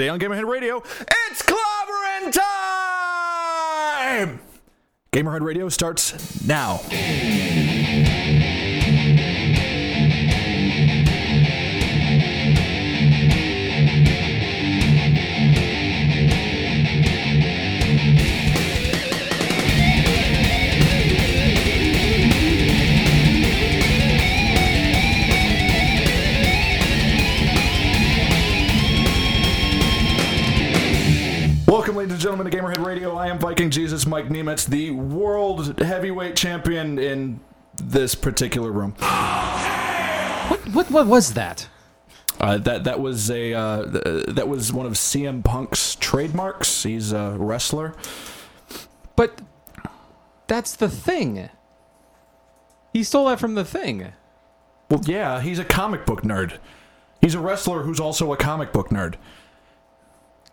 Today on Gamerhead Radio, it's clobbering time! Gamerhead Radio starts now. And gentlemen, to Gamerhead Radio. I am Viking Jesus Mike Nemitz, the world heavyweight champion in this particular room. What, what what was that? Uh, that that was a uh, that was one of CM Punk's trademarks. He's a wrestler. But that's the thing. He stole that from the thing. Well, yeah, he's a comic book nerd. He's a wrestler who's also a comic book nerd.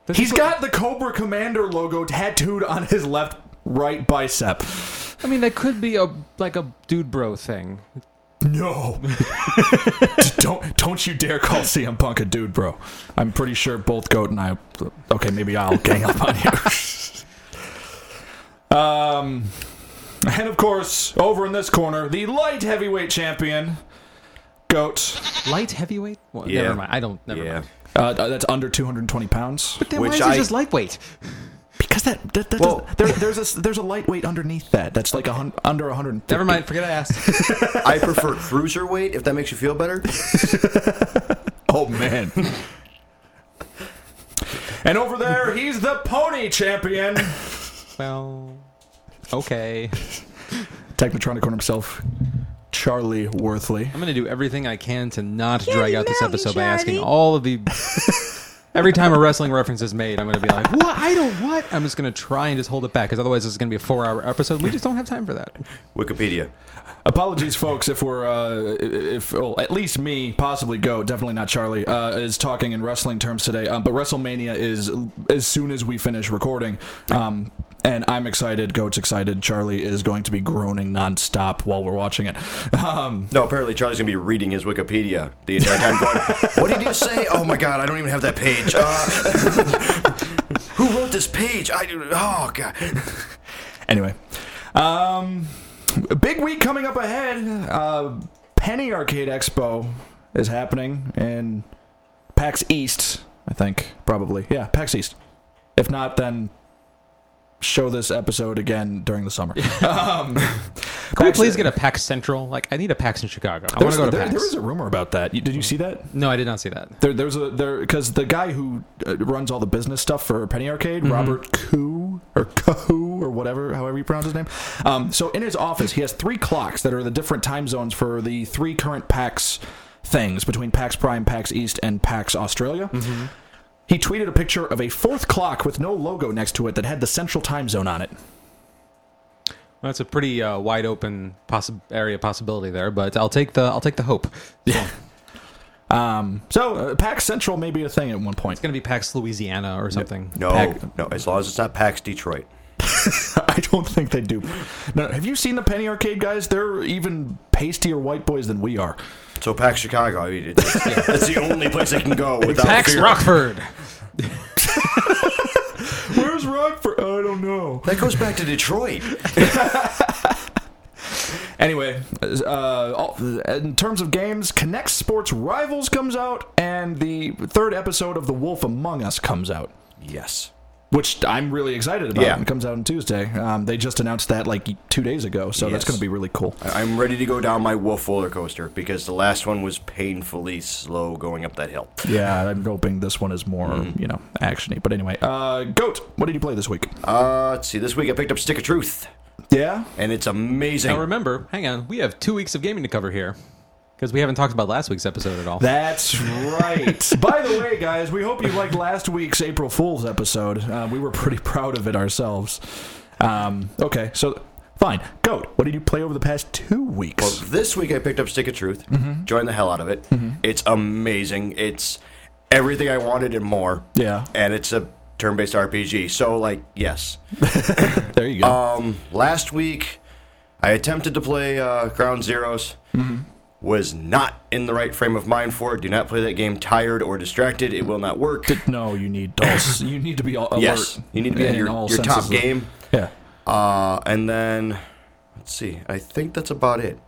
This He's is- got the Cobra Commander logo tattooed on his left right bicep. I mean, that could be a like a dude bro thing. No. don't don't you dare call CM Punk a dude, bro. I'm pretty sure both Goat and I Okay, maybe I'll gang up on you. um and of course, over in this corner, the light heavyweight champion, Goat. Light heavyweight? Well, Yeah. Never mind. I don't. Never Yeah. mind. Uh, that's under 220 pounds. But then Which why is I- it just lightweight? Because that, that, that Well- there, there's a there's a lightweight underneath that. That's like a hun- under 100. Never mind. Forget I asked. I prefer cruiserweight if that makes you feel better. Oh man. and over there, he's the pony champion. well, okay. Technotronic on himself, Charlie Worthley. I'm gonna do everything I can to not drag out this episode by asking all of the. Every time a wrestling reference is made, I'm gonna be like, "What? I don't what?" I'm just gonna try and just hold it back because otherwise this is gonna be a four-hour episode. We just don't have time for that. Wikipedia. Apologies, folks, if we're uh, if well, at least me, possibly Go, definitely not Charlie, uh, is talking in wrestling terms today. Um, but WrestleMania is as soon as we finish recording. Um, and I'm excited. Goat's excited. Charlie is going to be groaning nonstop while we're watching it. Um, No, apparently Charlie's gonna be reading his Wikipedia the entire time. Going, what did you say? Oh my god, I don't even have that page. Uh, who wrote this page? I. Oh god. Anyway, um, big week coming up ahead. Uh, Penny Arcade Expo is happening in PAX East, I think, probably. Yeah, PAX East. If not, then show this episode again during the summer. um, Can we please get a PAX Central? Like, I need a PAX in Chicago. I want to go to there, PAX. there is a rumor about that. You- Did you see that? no, I did not see that. There, there's a there because the guy who uh, runs all the business stuff for Penny Arcade, Robert Khoo or Kahoo or whatever, however you pronounce his name. Um, so in his office, he has three clocks that are the different time zones for the three current PAX things between PAX Prime, PAX East, and PAX Australia. He tweeted a picture of a fourth clock with no logo next to it that had the central time zone on it. Well, that's a pretty uh, wide open possi- area possibility there, but I'll take the I'll take the hope. Yeah. Um, so uh, PAX Central may be a thing at one point. It's gonna be PAX Louisiana or something. No, Pack- no. As long as it's not PAX Detroit. I don't think they do. No, have you seen the Penny Arcade guys? They're even pastier white boys than we are. So PAX Chicago. I mean, it's, that's the only place I can go without PAX fear. Rockford. Where's Rockford? I don't know. That goes back to Detroit. Anyway, uh, all- in terms of games, Kinect Sports Rivals comes out, and the third episode of The Wolf Among Us comes out, Yes. Which I'm really excited about. Yeah. It comes out on Tuesday. Um, they just announced that like two days ago, so that's going to be really cool. I- I'm ready to go down my wolf roller coaster because the last one was painfully slow going up that hill. Yeah, I'm hoping this one is more, you know, actiony. But anyway, uh, Goat, what did you play this week? Uh, let's see. This week I picked up Stick of Truth, Yeah, and it's amazing. Now remember, hang on, we have two weeks of gaming to cover here because we haven't talked about last week's episode at all. That's right. By the way, guys, we hope you liked last week's April Fool's episode. Uh, we were pretty proud of it ourselves. Um, okay, so fine. Goat, what did you play over the past two Well, weeks? this week I picked up Stick of Truth, Mm-hmm. joined the hell out of it. It's amazing. It's everything I wanted and more. Yeah. And it's a turn-based RPG. So, like, yes. There you go. Um, last week I attempted to play uh, Ground Zeroes. Was not in the right frame of mind for it. Do not play that game tired or distracted. It will not work. No, you need dulls. you need to be all alert. Yes, you need to be in your, all your top senses of- game. Yeah. Uh, and then, let's see. I think that's about it.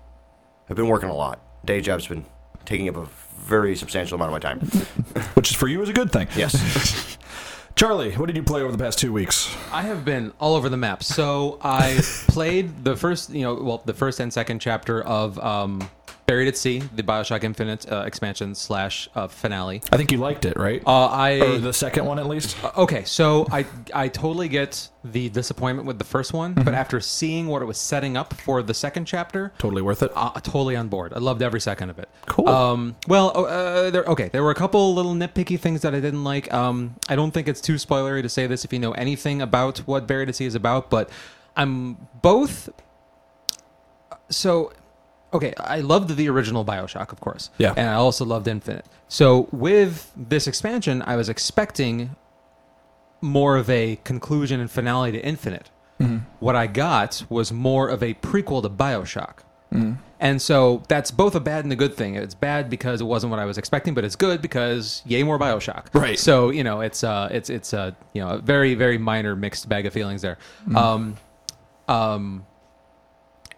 I've been working a lot. Day job's been taking up a very substantial amount of my time. Which is for you is a good thing. Yes. Charlie, what did you play over the past two weeks? I have been all over the map. So I played the first, you know, well, the first and second chapter of um, Buried at Sea, the Bioshock Infinite uh, expansion slash uh, finale. I think you liked it, right? Uh, I or the second one, at least. okay, so I I totally get the disappointment with the first one, but after seeing what it was setting up for the second chapter, Totally worth it. uh, totally on board. I loved every second of it. Cool. Um, well, oh, uh, there, okay, there were a couple little nitpicky things that I didn't like. Um, I don't think it's too spoilery to say this if you know anything about what Buried at Sea is about, but I'm both. So, okay, I loved the original Bioshock, of course. Yeah. And I also loved Infinite. So with this expansion, I was expecting more of a conclusion and finale to Infinite. What I got was more of a prequel to Bioshock. And so that's both a bad and a good thing. It's bad because it wasn't what I was expecting, but it's good because yay more Bioshock. Right. So you know it's uh it's it's a you know a very very minor mixed bag of feelings there. Um, um,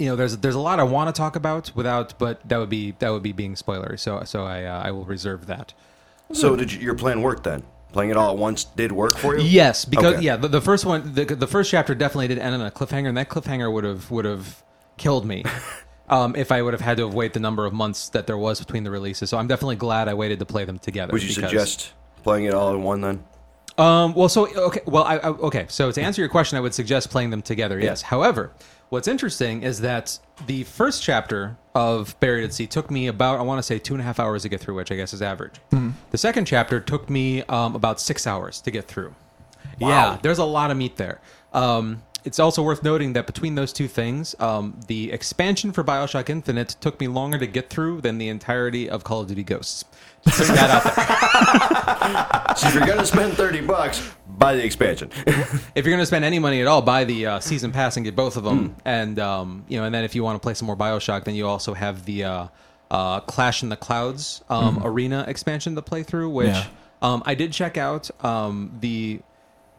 you know there's there's a lot I want to talk about without, but that would be that would be being spoilery. So so I uh, I will reserve that. so did you, your plan work then? Playing it all at once did work for you? Yes, because Okay. yeah, the, the first one, the, the first chapter definitely did end on a cliffhanger, and that cliffhanger would have would have killed me um, if I would have had to have wait the number of months that there was between the releases. So I'm definitely glad I waited to play them together. Would you because- suggest playing it all in one then? Um, well, so okay, well, I, I, okay. So to answer your question, I would suggest playing them together. Yes. However, what's interesting is that the first chapter of Buried at Sea took me about I want to say two and a half hours to get through, which I guess is average. The second chapter took me um, about six hours to get through. Yeah, there's a lot of meat there. Um, it's also worth noting that between those two things, um, the expansion for Bioshock Infinite took me longer to get through than the entirety of Call of Duty Ghosts. Just that out there. So if you're gonna spend thirty bucks, buy the expansion. if you're going to spend any money at all, buy the uh, season pass and get both of them. And um, you know, and then if you want to play some more Bioshock, then you also have the uh, uh, Clash in the Clouds um, arena expansion to play through. Which Yeah. um, I did check out. Um, the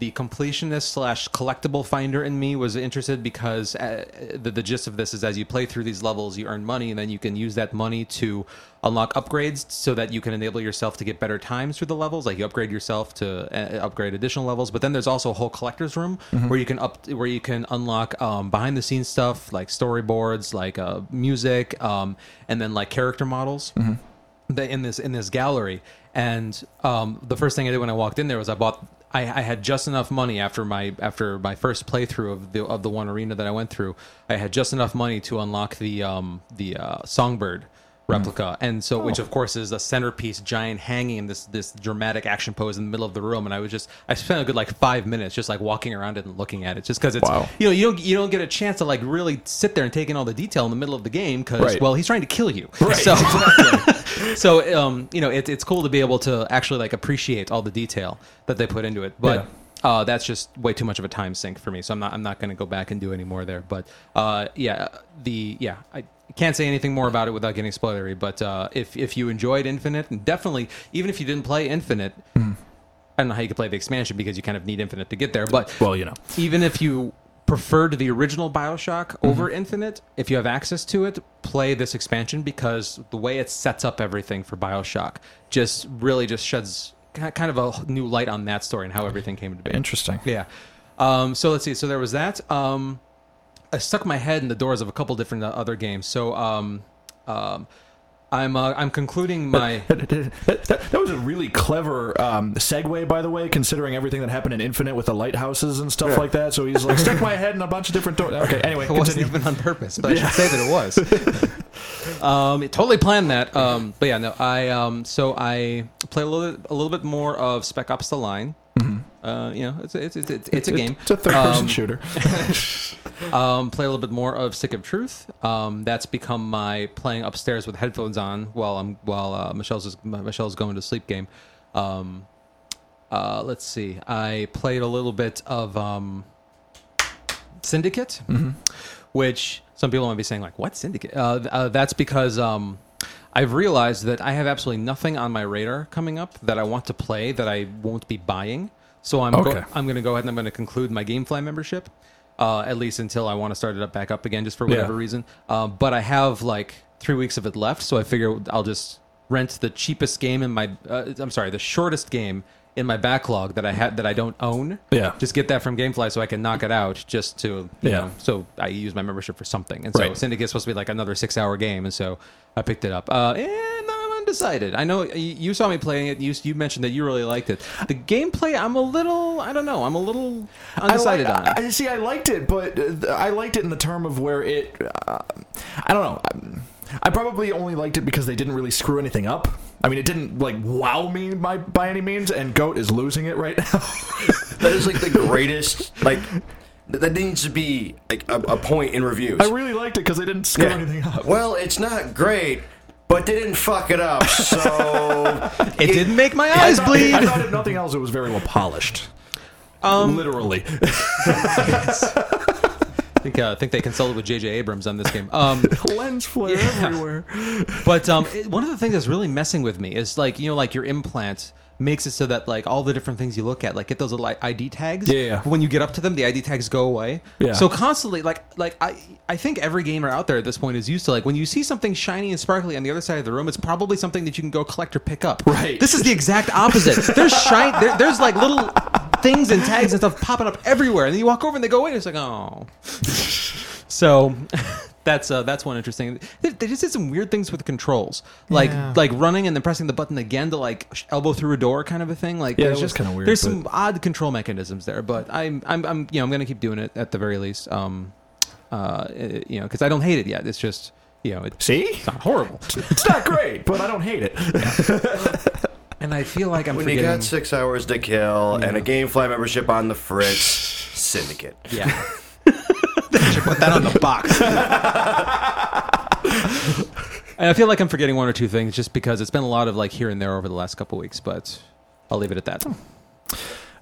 the completionist slash collectible finder in me was interested because uh, the, the gist of this is as you play through these levels, you earn money, and then you can use that money to unlock upgrades so that you can enable yourself to get better times through the levels. Like you upgrade yourself to uh, upgrade additional levels, but then there's also a whole collector's room where you can up where you can unlock um, behind the scenes stuff like storyboards, like uh, music, um, and then like character models the, in this in this gallery. And um, the first thing I did when I walked in there was I bought. I, I had just enough money after my after my first playthrough of the of the one arena that I went through. I had just enough money to unlock the um, the uh, songbird replica, and so which of course is a centerpiece, giant hanging in this this dramatic action pose in the middle of the room. And I was just I spent a good like five minutes just like walking around it and looking at it, just because it's Wow. you know you don't you don't get a chance to like really sit there and take in all the detail in the middle of the game because Right. well he's trying to kill you. So so um, you know it, it's cool to be able to actually like appreciate all the detail that they put into it. But uh, that's just way too much of a time sink for me. So i'm not i'm not going to go back and do any more there. But uh, yeah the yeah i can't say anything more about it without getting spoilery but uh, if if you enjoyed infinite and definitely even if you didn't play infinite I don't know how you could play the expansion because you kind of need Infinite to get there. But Well, you know. even if you preferred the original Bioshock over Infinite, if you have access to it, play this expansion because the way it sets up everything for Bioshock just really just sheds kind of a new light on that story and how everything came to be. Interesting. Yeah. Um, so let's see. So there was that. Um, I stuck my head in the doors of a couple different uh, other games. So um, um, I'm uh, I'm concluding my. that, that- that was a really clever um, segue, by the way, considering everything that happened in Infinite with the lighthouses and stuff like that. So he's like, stuck my head in a bunch of different doors. Okay, anyway, It wasn't even on purpose, but I should say that it was. um, it totally planned that. Um, but yeah, no, I um, so I play a little bit, a little bit more of Spec Ops: The Line. Uh, you know, it's it's it's, it's, it's a game. It's a third-person Um, shooter. Um, play a little bit more of Stick of Truth. Um, that's become my playing upstairs with headphones on while I'm while uh, Michelle's Michelle's going to sleep game. Um, uh, let's see. I played a little bit of um, Syndicate, which some people might be saying like, "What Syndicate?" Uh, uh, that's because um, I've realized that I have absolutely nothing on my radar coming up that I want to play that I won't be buying. So I'm go- I'm going to go ahead and I'm going to conclude my GameFly membership, uh, at least until I want to start it up back up again, just for whatever Yeah. reason. Um, but I have like three weeks of it left, so I figure I'll just rent the cheapest game in my. Uh, I'm sorry, the shortest game in my backlog that I had that I don't own. Yeah. Just get that from GameFly so I can knock it out just to you Yeah. know so I use my membership for something. And so Right. Syndicate's supposed to be like another six hour game, and so I picked it up. Uh, I'm undecided. I know you saw me playing it. You you mentioned that you really liked it. The gameplay, I'm a little. I don't know. I'm a little undecided I, on like, it. I, see. I liked it, but uh, I liked it in the term of where it. Uh, I don't know. I, I probably only liked it because they didn't really screw anything up. I mean, it didn't like wow me by by any means, and Goat is losing it right now. That is like the greatest. Like that needs to be like a, a point in reviews. I really liked it because they didn't screw Yeah. anything up. Well, it's not great, but they didn't fuck it up, so It didn't make my eyes thought, bleed. I thought if nothing else, it was very well polished. Um, Literally. I think, uh, I think they consulted with J.J. Abrams on this game. Um, Lens flare everywhere. But um, it- one of the things that's really messing with me is like you know, like your implant makes it so that like all the different things you look at, like get those little ID tags. Yeah, yeah. When you get up to them, the ID tags go away. Yeah. So constantly, like like I I think every gamer out there at this point is used to like when you see something shiny and sparkly on the other side of the room, it's probably something that you can go collect or pick up. Right. This is the exact opposite. There's shine. There, there's like little things and tags and stuff popping up everywhere, and then you walk over and they go away, and it's like oh. So that's uh, that's one interesting. They, they just did some weird things with the controls, like Yeah. like running and then pressing the button again to like elbow through a door, kind of a thing. Like Yeah, there's was just kinda weird, There's but- some odd control mechanisms there, but I'm I'm, I'm you know I'm gonna keep doing it at the very least. Um, uh, eh, you know, because I don't hate it yet. It's just you know it's See? not horrible, It's not great, but I don't hate it. and I feel like I'm when you forgetting. got six hours to kill and a GameFly membership on the fritz, Syndicate. yeah. should put that on the box. and I feel like I'm forgetting one or two things just because it's been a lot of like here and there over the last couple weeks, but I'll leave it at that.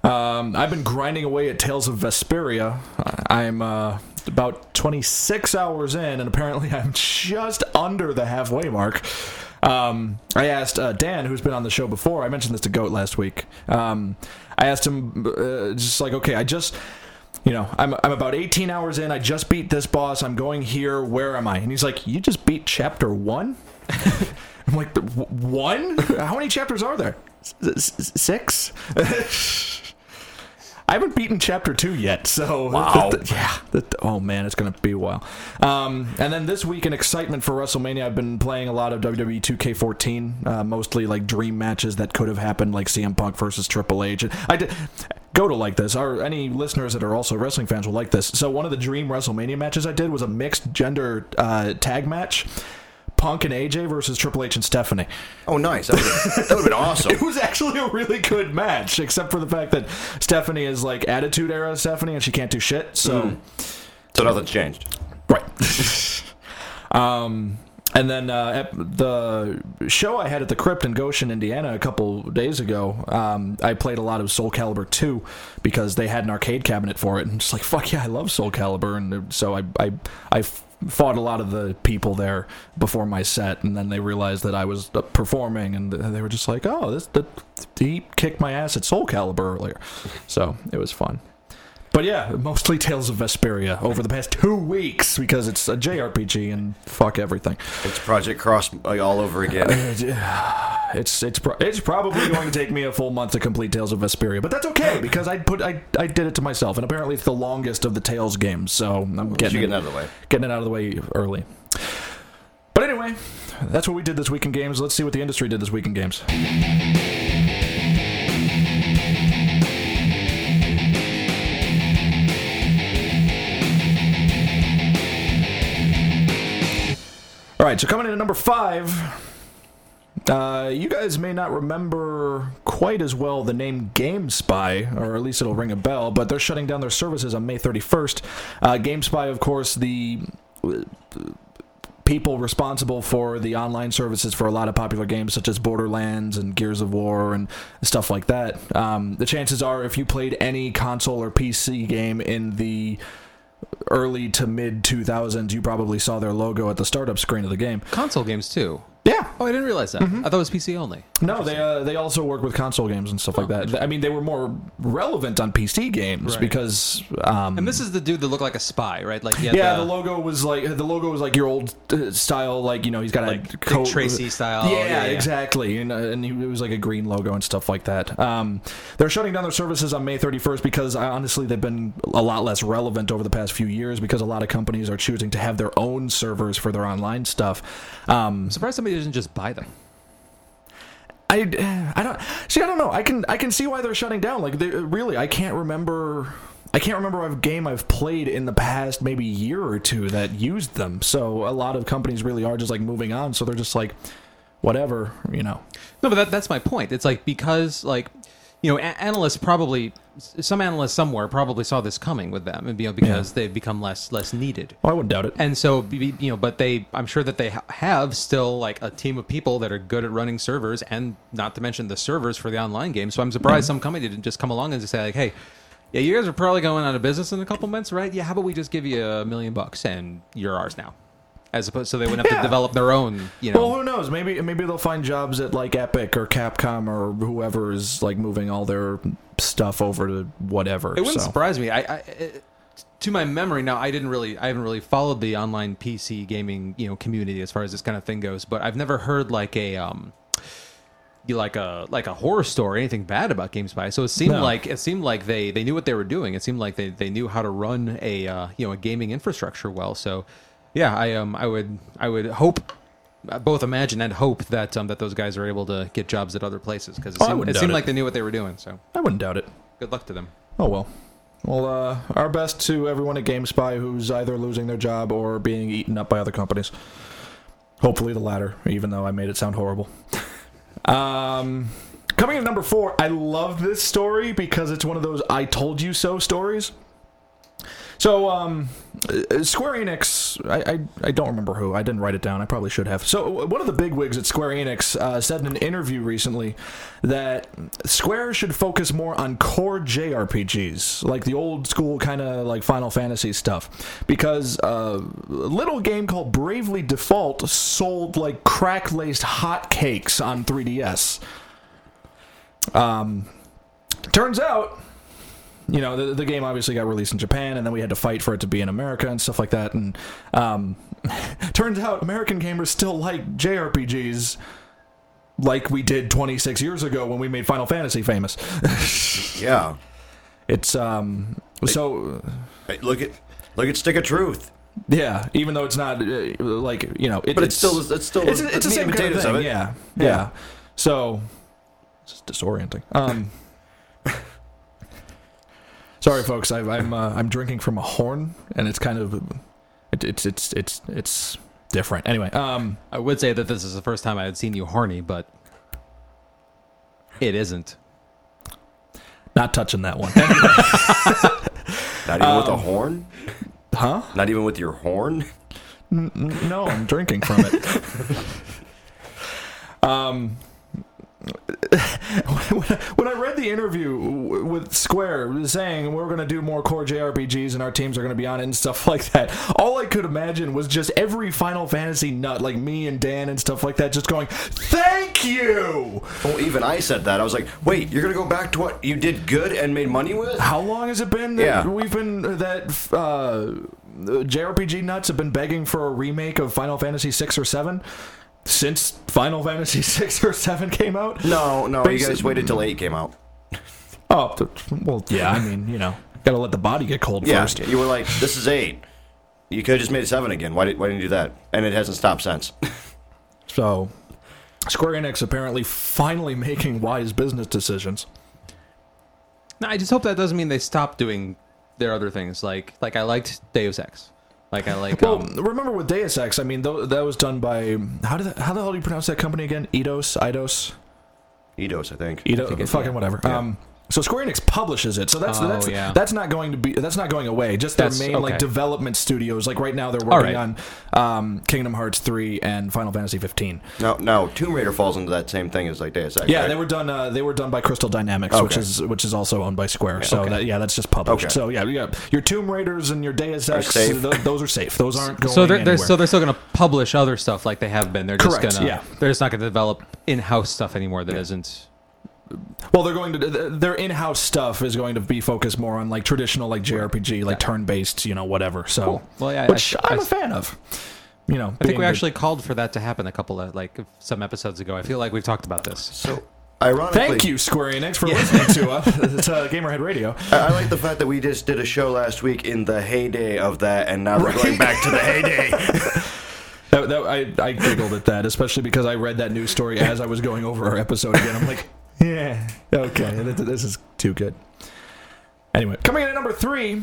Um, I've been grinding away at Tales of Vesperia. I'm uh, about 26 hours in, and apparently I'm just under the halfway mark. Um, I asked uh, Dan, who's been on the show before. I mentioned this to Goat last week. Um, I asked him, uh, just like, okay, I just, you know, I'm I'm about 18 hours in. I just beat this boss. I'm going here. Where am I? And he's like, you just beat chapter one. I'm like, one? How many chapters are there? S- Six? I haven't beaten chapter two yet, so Wow. yeah. that- oh man, it's gonna be a while. Um, and then this week in excitement for WrestleMania, I've been playing a lot of WWE 2K14, uh, mostly like dream matches that could have happened, like CM Punk versus Triple H. I did. Go to like this. Or any listeners that are also wrestling fans will like this. So one of the dream WrestleMania matches I did was a mixed gender uh, tag match. Punk and AJ versus Triple H and Stephanie. Oh, nice. That would have been awesome. It was actually a really good match, except for the fact that Stephanie is like Attitude Era Stephanie and she can't do shit. So, So nothing's changed. right. um, and then uh, at the show I had at the Crypt in Goshen, Indiana, a couple days ago, um, I played a lot of Soul Calibur 2 because they had an arcade cabinet for it. And just like, fuck yeah, I love Soul Calibur. And so I, I, I fought a lot of the people there before my set. And then they realized that I was uh, performing and they were just like, oh, this, the, he kicked my ass at Soul Calibur earlier. So it was fun. But yeah, mostly Tales of Vesperia over the past two weeks because it's a JRPG and fuck everything. It's Project Cross like, all over again. It's it's pro- it's probably going to take me a full month to complete Tales of Vesperia, but that's okay because I put I, I did it to myself, and apparently it's the longest of the Tales games, so I'm getting you're it, getting out of the way. getting it out of the way early. But anyway, that's what we did this week in games. Let's see what the industry did this week in games. All right, so coming in at number five, uh, you guys may not remember quite as well the name GameSpy, or at least it'll ring a bell, but they're shutting down their services on May 31st. Uh, GameSpy, of course, the uh, people responsible for the online services for a lot of popular games such as Borderlands and Gears of War and stuff like that. Um, the chances are, if you played any console or PC game in the early to mid 2000s, you probably saw their logo at the startup screen of the game. Console games too. Yeah. Oh, I didn't realize that. I thought it was PC only. No, they uh, they also work with console games and stuff like that. I mean, they were more relevant on PC games Right. because um, And this is the dude that looked like a spy, right? Like he had yeah, the, logo was like the logo was like your old uh, style, like you know he's got Like a Dick coat Tracy style. Yeah, Yeah, yeah. exactly, and, uh, and he, it was like a green logo and stuff like that. Um, they're shutting down their services on May 31st because uh, honestly they've been a lot less relevant over the past few years because a lot of companies are choosing to have their own servers for their online stuff. Um, I'm surprised somebody doesn't just buy them. I, I don't see. I don't know. I can I can see why they're shutting down. Like they, really, I can't remember. I can't remember a game I've played in the past maybe year or two that used them. So a lot of companies really are just like moving on. So they're just like, whatever, you know. No, but that, that's my point. It's like because like you know a- analysts probably some analysts somewhere probably saw this coming with them, and you know because they've become less less needed. Well, I wouldn't doubt it. And so, you know, but they, I'm sure that they ha- have still like a team of people that are good at running servers, and not to mention the servers for the online game. So I'm surprised mm-hmm. some company didn't just come along and just say like, "Hey, yeah, you guys are probably going out of business in a couple months, right? Yeah, how about we just give you a million bucks and you're ours now?" As opposed, so they wouldn't have Yeah. to develop their own, you know. Well, who knows? Maybe maybe they'll find jobs at like Epic or Capcom or whoever is like moving all their stuff over to whatever. It wouldn't so. surprise me. I, I to my memory now, I didn't really, I haven't really followed the online PC gaming, you know, community as far as this kind of thing goes. But I've never heard like a, um, you like a like a horror story, anything bad about GameSpy. So it seemed No. like it seemed like they they knew what they were doing. It seemed like they they knew how to run a uh, you know a gaming infrastructure well. So yeah, I um I would I would hope. Both imagine and hope that um, that those guys are able to get jobs at other places because it Oh, I seemed, wouldn't it seemed it. like they knew what they were doing. So I wouldn't doubt it. good luck to them. Oh well. Well, uh, our best to everyone at GameSpy who's either losing their job or being eaten up by other companies. Hopefully the latter, even though I made it sound horrible. Um, coming in number four, I love this story because it's one of those "I told you so" stories. So, um, uh, Square Enix, I, I, I don't remember who. I didn't write it down. I probably should have. So, one of the big wigs at Square Enix uh, said in an interview recently that Square should focus more on core JRPGs, like the old school kind of like Final Fantasy stuff, because uh, a little game called Bravely Default sold like crack laced hotcakes on 3DS. Um, turns out you know, the, the game obviously got released in Japan, and then we had to fight for it to be in America and stuff like that. And um, turns out American gamers still like JRPGs like we did 26 years ago when we made Final Fantasy famous. Yeah. it's um, so Hey, look at look at Stick of Truth. yeah, even though it's not uh, like you know, it, But it's still it's still it's, it's the same kind of thing. of it. Yeah, yeah, So it's disorienting. Um, sorry, folks. I, I'm uh, I'm drinking from a horn, and it's kind of it, it's it's it's it's different. Anyway, um, I would say that this is the first time I had seen you horny, but it isn't. not touching that one. Not even with a Um, horn. huh? Not even with your horn. N- No, I'm drinking from it. um, when I read the interview with Square saying we're going to do more core JRPGs and our teams are going to be on it and stuff like that, all I could imagine was just every Final Fantasy nut, like me and Dan and stuff like that, just going, "Thank you." Well, even I said that. I was like, wait, you're gonna go back to what you did good and made money with? How long has it been that Yeah. we've been that uh, JRPG nuts have been begging for a remake of Final Fantasy six or seven? Since Final Fantasy six or seven came out? No, no, you guys waited till eight came out. Oh, well, yeah. I mean, you know, gotta let the body get cold Yeah, first. you were like, this is eight. You could have just made it seven again. Why, did, why didn't you do that? And it hasn't stopped since. So, Square Enix apparently finally making wise business decisions. No, I just hope that doesn't mean they stop doing their other things. Like, like I liked Deus Ex. Like I like. Well, um, remember with Deus Ex, I mean, tho- that was done by how did that, how the hell do you pronounce that company again? Eidos, Eidos. Eidos, I think. Eidos, fucking yeah. whatever. Yeah. Um, So Square Enix publishes it. So that's Oh, that's yeah. that's not going to be that's not going away. Just their That's- main okay. like development studios. Like right now they're working right. on um, Kingdom Hearts 3 and Final Fantasy 15. Now, now Tomb Raider falls into that same thing as like Deus Ex. Yeah, right? they were done. Uh, they were done by Crystal Dynamics, which is which is also owned by Square. So Okay. that, yeah, that's just published. Okay. So yeah, yeah, your Tomb Raiders and your Deus Ex, safe. th- those are safe. Those aren't going So they're, they're so they're still going to publish other stuff like they have been. They're just gonna yeah. they're just not going to develop in-house stuff anymore that not well, they're going to their in-house stuff is going to be focused more on like traditional like JRPG, like turn-based, you know, whatever. So, Cool. Well, yeah, which I- I, am a fan of. You know, I think we actually called for that to happen a couple of like some episodes ago. I feel like we've talked about this. So, ironically, Thank you, Square Enix, for listening to us. It's uh, Gamerhead Radio. I, I like the fact that we just did a show last week in the heyday of that, and now we're going back to the heyday. That, that, I, I giggled at that, especially because I read that news story as I was going over our episode again. I'm like, yeah, okay, th- th- this is too good. Anyway, coming in at number three,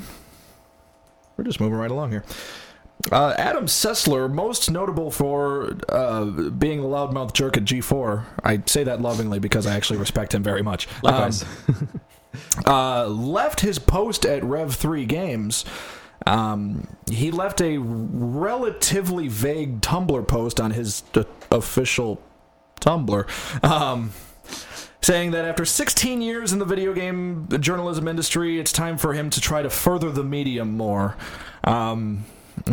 we're just moving right along here. Uh, Adam Sessler, most notable for uh, being a loudmouth jerk at G4. I say that lovingly because I actually respect him very much. Likewise. Um, uh, left his post at Rev3 Games. Um, he left a relatively vague Tumblr post on his official Tumblr. Um, saying that after 16 years in the video game journalism industry, it's time for him to try to further the medium more. Um,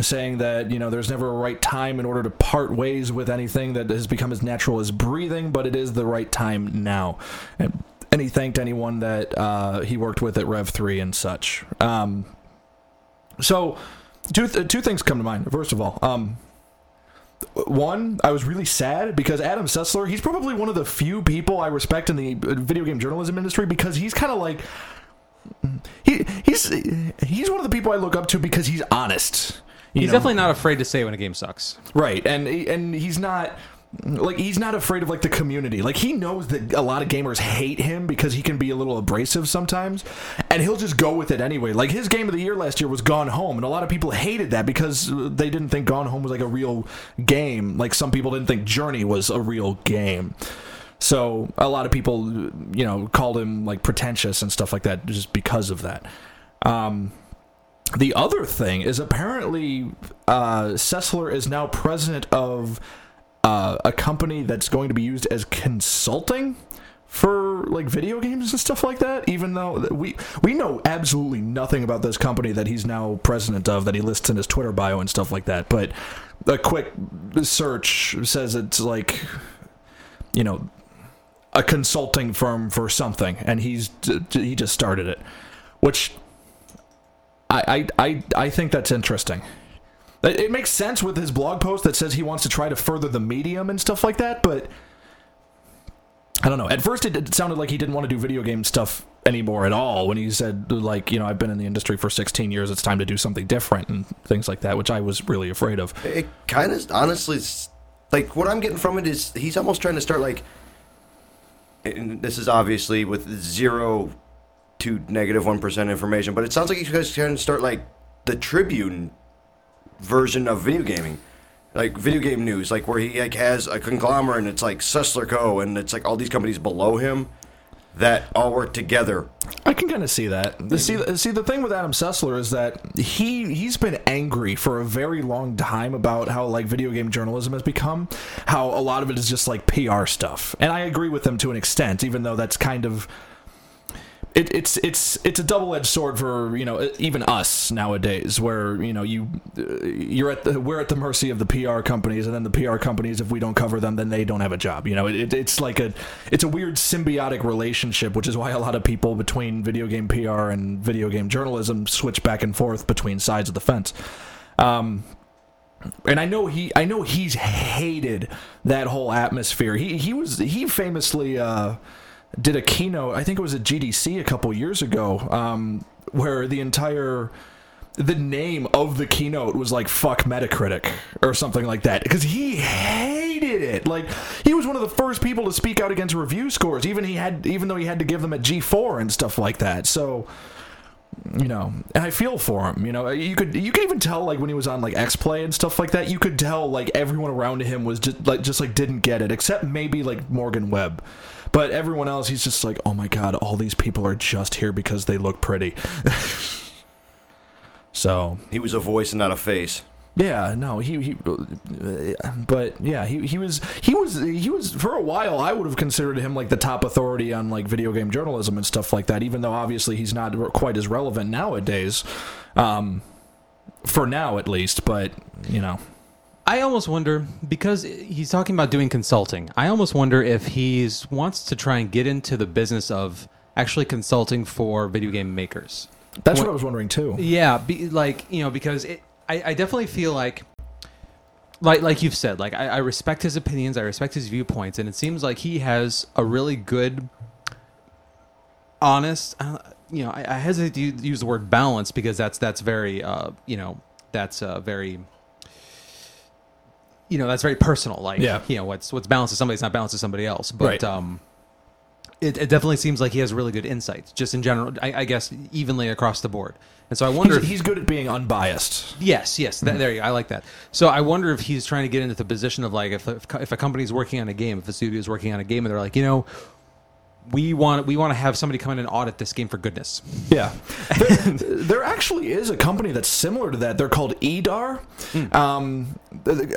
saying that you know there's never a right time in order to part ways with anything that has become as natural as breathing, but it is the right time now. And, and he thanked anyone that uh, he worked with at Rev Three and such. Um, so, two th- two things come to mind. First of all, um, one, I was really sad because Adam Sessler, he's probably one of the few people I respect in the uh, video game journalism industry because he's kind of like he he's he's one of the people I look up to because he's honest. He's know? definitely not afraid to say when a game sucks. right, and and he's not like he's not afraid of like the community. Like he knows that a lot of gamers hate him because he can be a little abrasive sometimes, and he'll just go with it anyway. Like his game of the year last year was Gone Home, and a lot of people hated that because they didn't think Gone Home was like a real game. Like some people didn't think Journey was a real game. So a lot of people, you know, called him like pretentious and stuff like that just because of that. Um, the other thing is apparently uh, Sessler is now president of uh, a company that's going to be used as consulting for like video games and stuff like that. Even though we we know absolutely nothing about this company that he's now president of, that he lists in his Twitter bio and stuff like that. But a quick search says it's like you know a consulting firm for something, and he's he just started it, which I I I, I think that's interesting. It makes sense with his blog post that says he wants to try to further the medium and stuff like that, but I don't know. At first, it, sounded like he didn't want to do video game stuff anymore at all when he said, like, you know, I've been in the industry for 16 years, it's time to do something different and things like that, which I was really afraid of. it kind of honestly like what i'm getting from it is he's almost trying to start like and this is obviously with zero to negative 1 information but it sounds like he's trying to start like the tribune version of video gaming like video game news like where he like has a conglomerate and it's like Sessler Co and it's like all these companies below him that all work together I can kind of see that. The- See, see, the thing with Adam Sessler is that he he's been angry for a very long time about how like video game journalism has become, how a lot of it is just like PR stuff, and I agree with him to an extent, even though that's kind of. It, it's it's it's a double edged sword for you know even us nowadays, where you know you uh, you're at the, we're at the mercy of the PR companies, and then the PR companies, if we don't cover them, then they don't have a job. You know, it, it's like a it's a weird symbiotic relationship, which is why a lot of people between video game PR and video game journalism switch back and forth between sides of the fence. Um, and I know he I know he's hated that whole atmosphere. He he was he famously uh, did a keynote. I think it was at GDC a couple years ago, um, where the entire the name of the keynote was like "fuck Metacritic" or something like that because he hated it. Like he was one of the first people to speak out against review scores. Even he had even though he had to give them at G4 and stuff like that. So you know, I feel for him. You know, you could you could even tell like when he was on like X Play and stuff like that. You could tell like everyone around him was just like just like didn't get it, except maybe like Morgan Webb. But everyone else, he's just like, oh my god, all these people are just here because they look pretty. so He was a voice and not a face. yeah, no, he he, but yeah, he he was he was he was for a while. I would have considered him like the top authority on like video game journalism and stuff like that. Even though obviously he's not quite as relevant nowadays, um, for now at least. But you know, I almost wonder because he's talking about doing consulting. I almost wonder if he's wants to try and get into the business of actually consulting for video game makers. that's what I was wondering too. Yeah, be, like you know, because it, I, I definitely feel like, like like you've said, like I, I respect his opinions, I respect his viewpoints, and it seems like he has a really good, honest. Uh, you know, I, I hesitate to use the word balance because that's that's very, uh, you know, that's uh, very. You know that's very personal. Like, Yeah. you know, what's what's balanced to somebody is not balanced to somebody else. But Right. um, it, it definitely seems like he has really good insights, just in general. I, I guess evenly across the board. And so I wonder He's, if he's good at being unbiased. Yes, yes, that, there you go. I like that. So I wonder if he's trying to get into the position of like if if, if a company's working on a game, if a studio is working on a game, and they're like, you know, we want we want to have somebody come in and audit this game for goodness. Yeah, there, there actually is a company that's similar to that. They're called EEDAR. Um,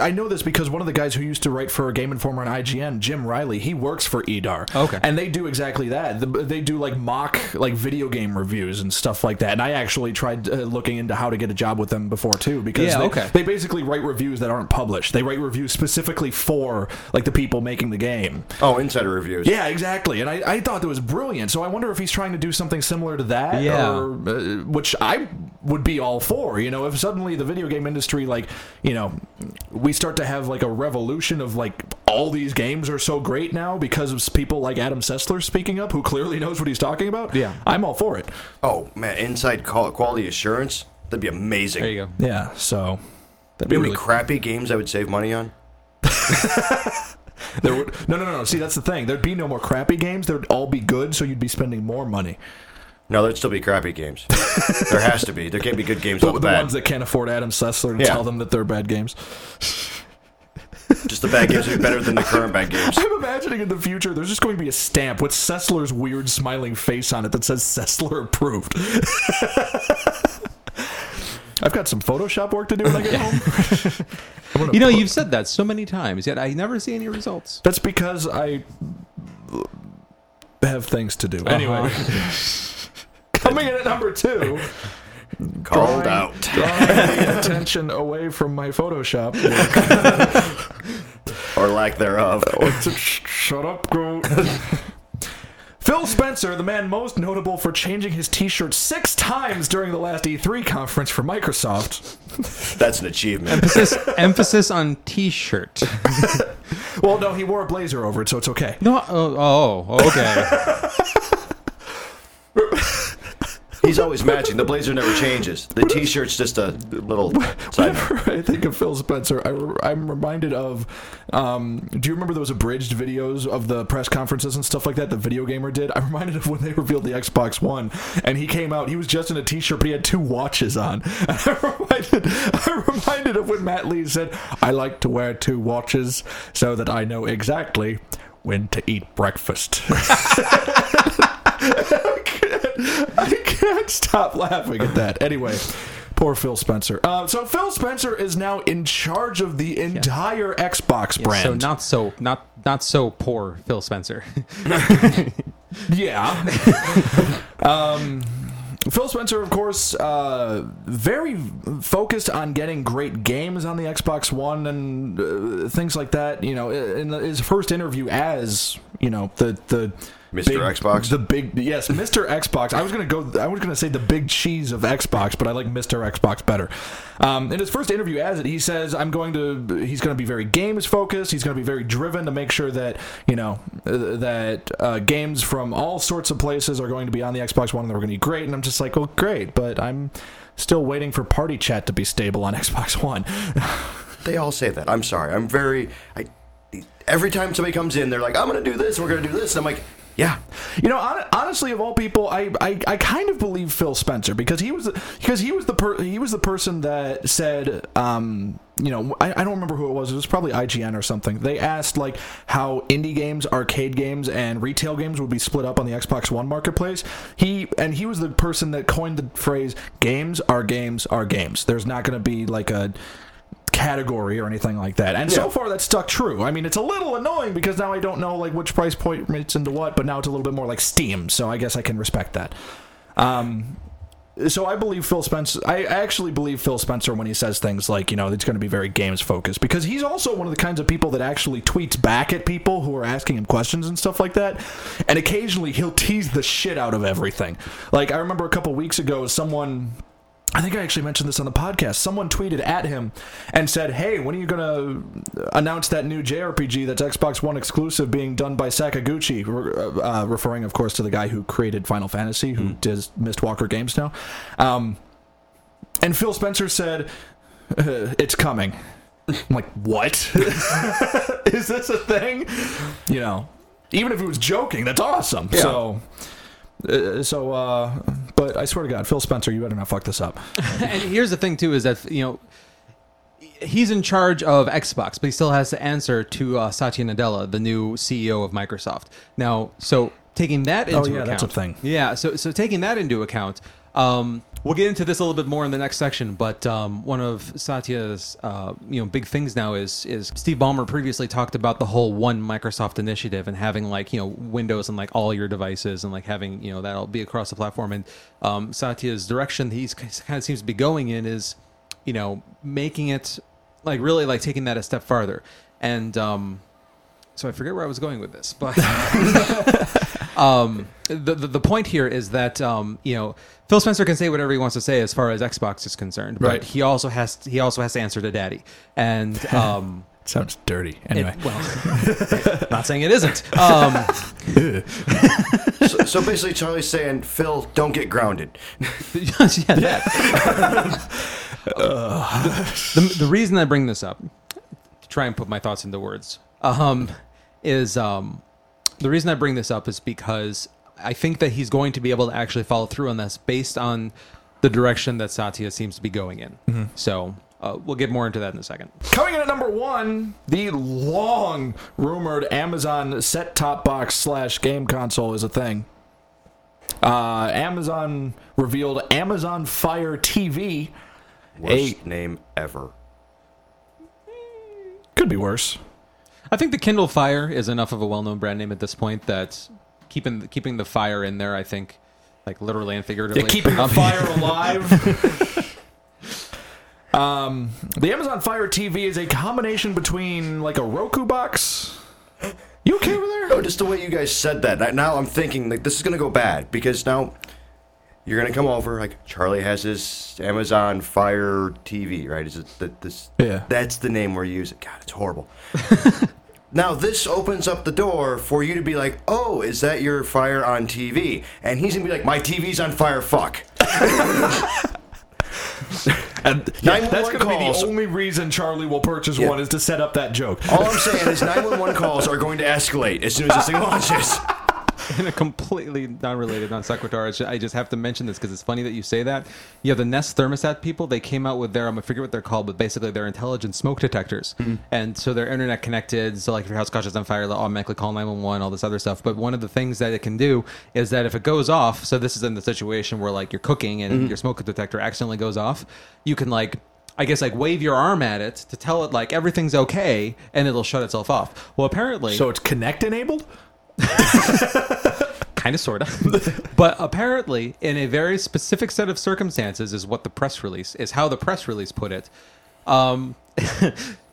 I know this because one of the guys who used to write for Game Informer and IGN, Jim Reilly, he works for EEDAR. Okay. and they do exactly that. They do like mock like video game reviews and stuff like that. And I actually tried uh, looking into how to get a job with them before too, because Yeah, they, okay. they basically write reviews that aren't published. They write reviews specifically for like the people making the game. Oh, insider reviews. Yeah, exactly. And I, I thought that was brilliant. So I wonder if he's trying to do something similar to that, Yeah. or, uh, which I would be all for. You know, if suddenly the video game industry, like, you know, we start to have like a revolution of like all these games are so great now because of people like Adam Sessler speaking up, who clearly knows what he's talking about. Yeah. I'm all for it. Oh man, inside quality assurance. That'd be amazing. There you go. Yeah. So that'd be You know really crappy games I would save money on? There would no, no, no, no. See, that's the thing. There'd be no more crappy games. There'd all be good. So you'd be spending more money. No, there'd still be crappy games. there has to be. There can't be good games all the the bad. ones that can't afford Adam Sessler to Yeah. tell them that they're bad games. Just the bad games would be better than the current bad games. I'm imagining in the future there's just going to be a stamp with Sessler's weird smiling face on it that says Sessler approved. I've got some Photoshop work to do when I get home. You know, put- you've said that so many times, yet I never see any results. that's because I have things to do. Anyway, uh-huh. coming in at number two, Called drawing- out. drawing attention away from my Photoshop. Or lack thereof. Shut up, Groot. Phil Spencer, the man most notable for changing his T-shirt six times during the last E3 conference for Microsoft. That's an achievement. Emphasis emphasis on T-shirt. Well, no, he wore a blazer over it, so it's okay. No, oh, oh okay. He's always matching. The blazer never changes. The t-shirt's just a little. Whenever I think of Phil Spencer, I, am reminded of. Um, do you remember those abridged videos of the press conferences and stuff like that? The video gamer did. I'm reminded of when they revealed the Xbox One, and he came out. He was just in a T-shirt, but he had two watches on. And I'm reminded, I'm reminded of when Matt Lee said, "I like to wear two watches so that I know exactly." When to eat breakfast. I, can't, stop laughing at that. Anyway, poor Phil Spencer. Uh, so Phil Spencer is now in charge of the entire Xbox brand. So not so not not so poor Phil Spencer. Yeah. um, Phil Spencer, of course, uh, very focused on getting great games on the Xbox One and uh, things like that. You know, in his first interview as you know the the Mr. big- Xbox? the big yes, Mr. Xbox. I was gonna go. I was gonna say the big cheese of Xbox, but I like Mr. Xbox better. Um, in his first interview as it, he says, "I'm going to." He's going to be very games focused. He's going to be very driven to make sure that you know uh, that uh, games from all sorts of places are going to be on the Xbox One and they're going to be great. And I'm just like, well, great, but I'm still waiting for Party Chat to be stable on Xbox One. They all say that. I'm sorry. I'm very. I, every time somebody comes in, they're like, "I'm going to do this. We're going to do this." And I'm like, Yeah. You know, hon- honestly, of all people, I, I, I kind of believe Phil Spencer because he was because he was the per, he was the person that said, um, you know, I, I don't remember who it was. It was probably IGN or something. They asked like how indie games, arcade games, and retail games would be split up on the Xbox One marketplace. He and he was the person that coined the phrase "games are games are games." There's not going to be like a category or anything like that. And so far that's stuck true. I mean, it's a little annoying because now I don't know like which price point it's into what, but now it's a little bit more like Steam, so I guess I can respect that. Um so I believe Phil Spencer. I actually believe Phil Spencer when he says things like, you know, it's going to be very games focused because he's also one of the kinds of people that actually tweets back at people who are asking him questions and stuff like that. And occasionally he'll tease the shit out of everything. Like I remember a couple weeks ago, someone I think I actually mentioned this on the podcast. Someone tweeted at him and said, "Hey, when are you going to announce that new JRPG that's Xbox One exclusive being done by Sakaguchi?" Re- Uh, referring, of course, to the guy who created Final Fantasy, who does Mistwalker Games now. Um, and Phil Spencer said, uh, "It's coming." I'm like, "What? Is this a thing?" You know, even if he was joking, that's awesome. Yeah. So. Uh, so, uh, but I swear to God, Phil Spencer, you better not fuck this up. and here's the thing too is that you know he's in charge of Xbox, but he still has to answer to uh, Satya Nadella, the new CEO of Microsoft. Now, so taking that into Oh, yeah, account, that's a thing. Yeah, so so taking that into account, um, we'll get into this a little bit more in the next section. But um, one of Satya's uh, you know big things now is is Steve Ballmer previously talked about the whole One Microsoft initiative and having like you know Windows and like all your devices and like having you know that'll be across the platform. And um, Satya's direction he's kind of seems to be going in is you know making it like really like taking that a step farther. And um, so I forget where I was going with this, but um, the, the the point here is that um, you know Phil Spencer can say whatever he wants to say as far as Xbox is concerned, Right. but he also has he also has to answer to Daddy, and um, Sounds dirty. it- Anyway, well, not saying it isn't. Um, So, so basically, Charlie's saying, Phil, don't get grounded. yeah, that. the, the reason I bring this up, to try and put my thoughts into words, um, is um, the reason I bring this up is because I think that he's going to be able to actually follow through on this based on the direction that Satya seems to be going in. So uh, we'll get more into that in a second. coming in at number one, the long rumored Amazon set top box slash game console is a thing. Uh, Amazon revealed Amazon Fire TV. Worst name ever. Could be worse. I think the Kindle Fire is enough of a well-known brand name at this point that keeping keeping the fire in there, I think, like literally and figuratively, Yeah, keeping the fire alive. um, the Amazon Fire TV is a combination between like a Roku box. You okay over there? No, just the way you guys said that. Now I'm thinking like this is gonna go bad because now you're gonna come over. Like Charlie has his Amazon Fire TV, right? Is it that this? Yeah. That's the name we're using. God, it's horrible. now this opens up the door for you to be like, oh, is that your Fire on TV? And he's gonna be like, my TV's on fire. Fuck. And yeah, that's going to be the only reason Charlie will purchase Yeah. one is to set up that joke. All I'm saying is 911 calls are going to escalate as soon as this thing launches. in a completely non-related non sequitur. I just have to mention this because it's funny that you say that. You have the Nest thermostat people. They came out with their um, I forget what they're called, but basically they're intelligent smoke detectors, and so they're internet connected. So like if your house catches on fire, they'll automatically call nine one one, all this other stuff. But one of the things that it can do is that if it goes off, so this is in the situation where like you're cooking and your smoke detector accidentally goes off, you can like. I guess like wave your arm at it to tell it like everything's okay, and it'll shut itself off. Well, apparently, So it's Kinect enabled? kind of sort of but apparently in a very specific set of circumstances is what the press release is how the press release put it um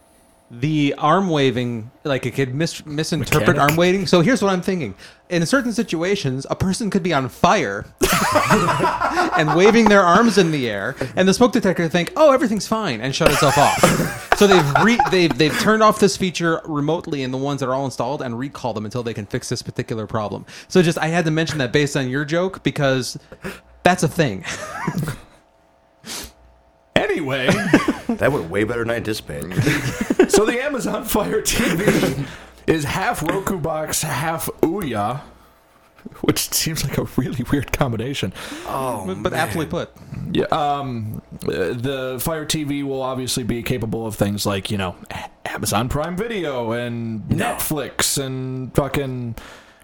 the arm waving like it could mis- misinterpret Mechanic. arm waving. So here's what i'm thinking. In certain situations a person could be on fire and waving their arms in the air and the smoke detector think oh everything's fine and shut itself off. So they've re- they've they've turned off this feature remotely in the ones that are all installed and recall them until they can fix this particular problem. So just i had to mention that based on your joke because that's a thing. Anyway, That went way better than I anticipated. so the Amazon Fire TV is half Roku box, half Ouya. which seems like a really weird combination. Oh, but, but aptly put. Yeah, um, uh, the Fire TV will obviously be capable of things like you know Amazon Prime Video and Netflix and fucking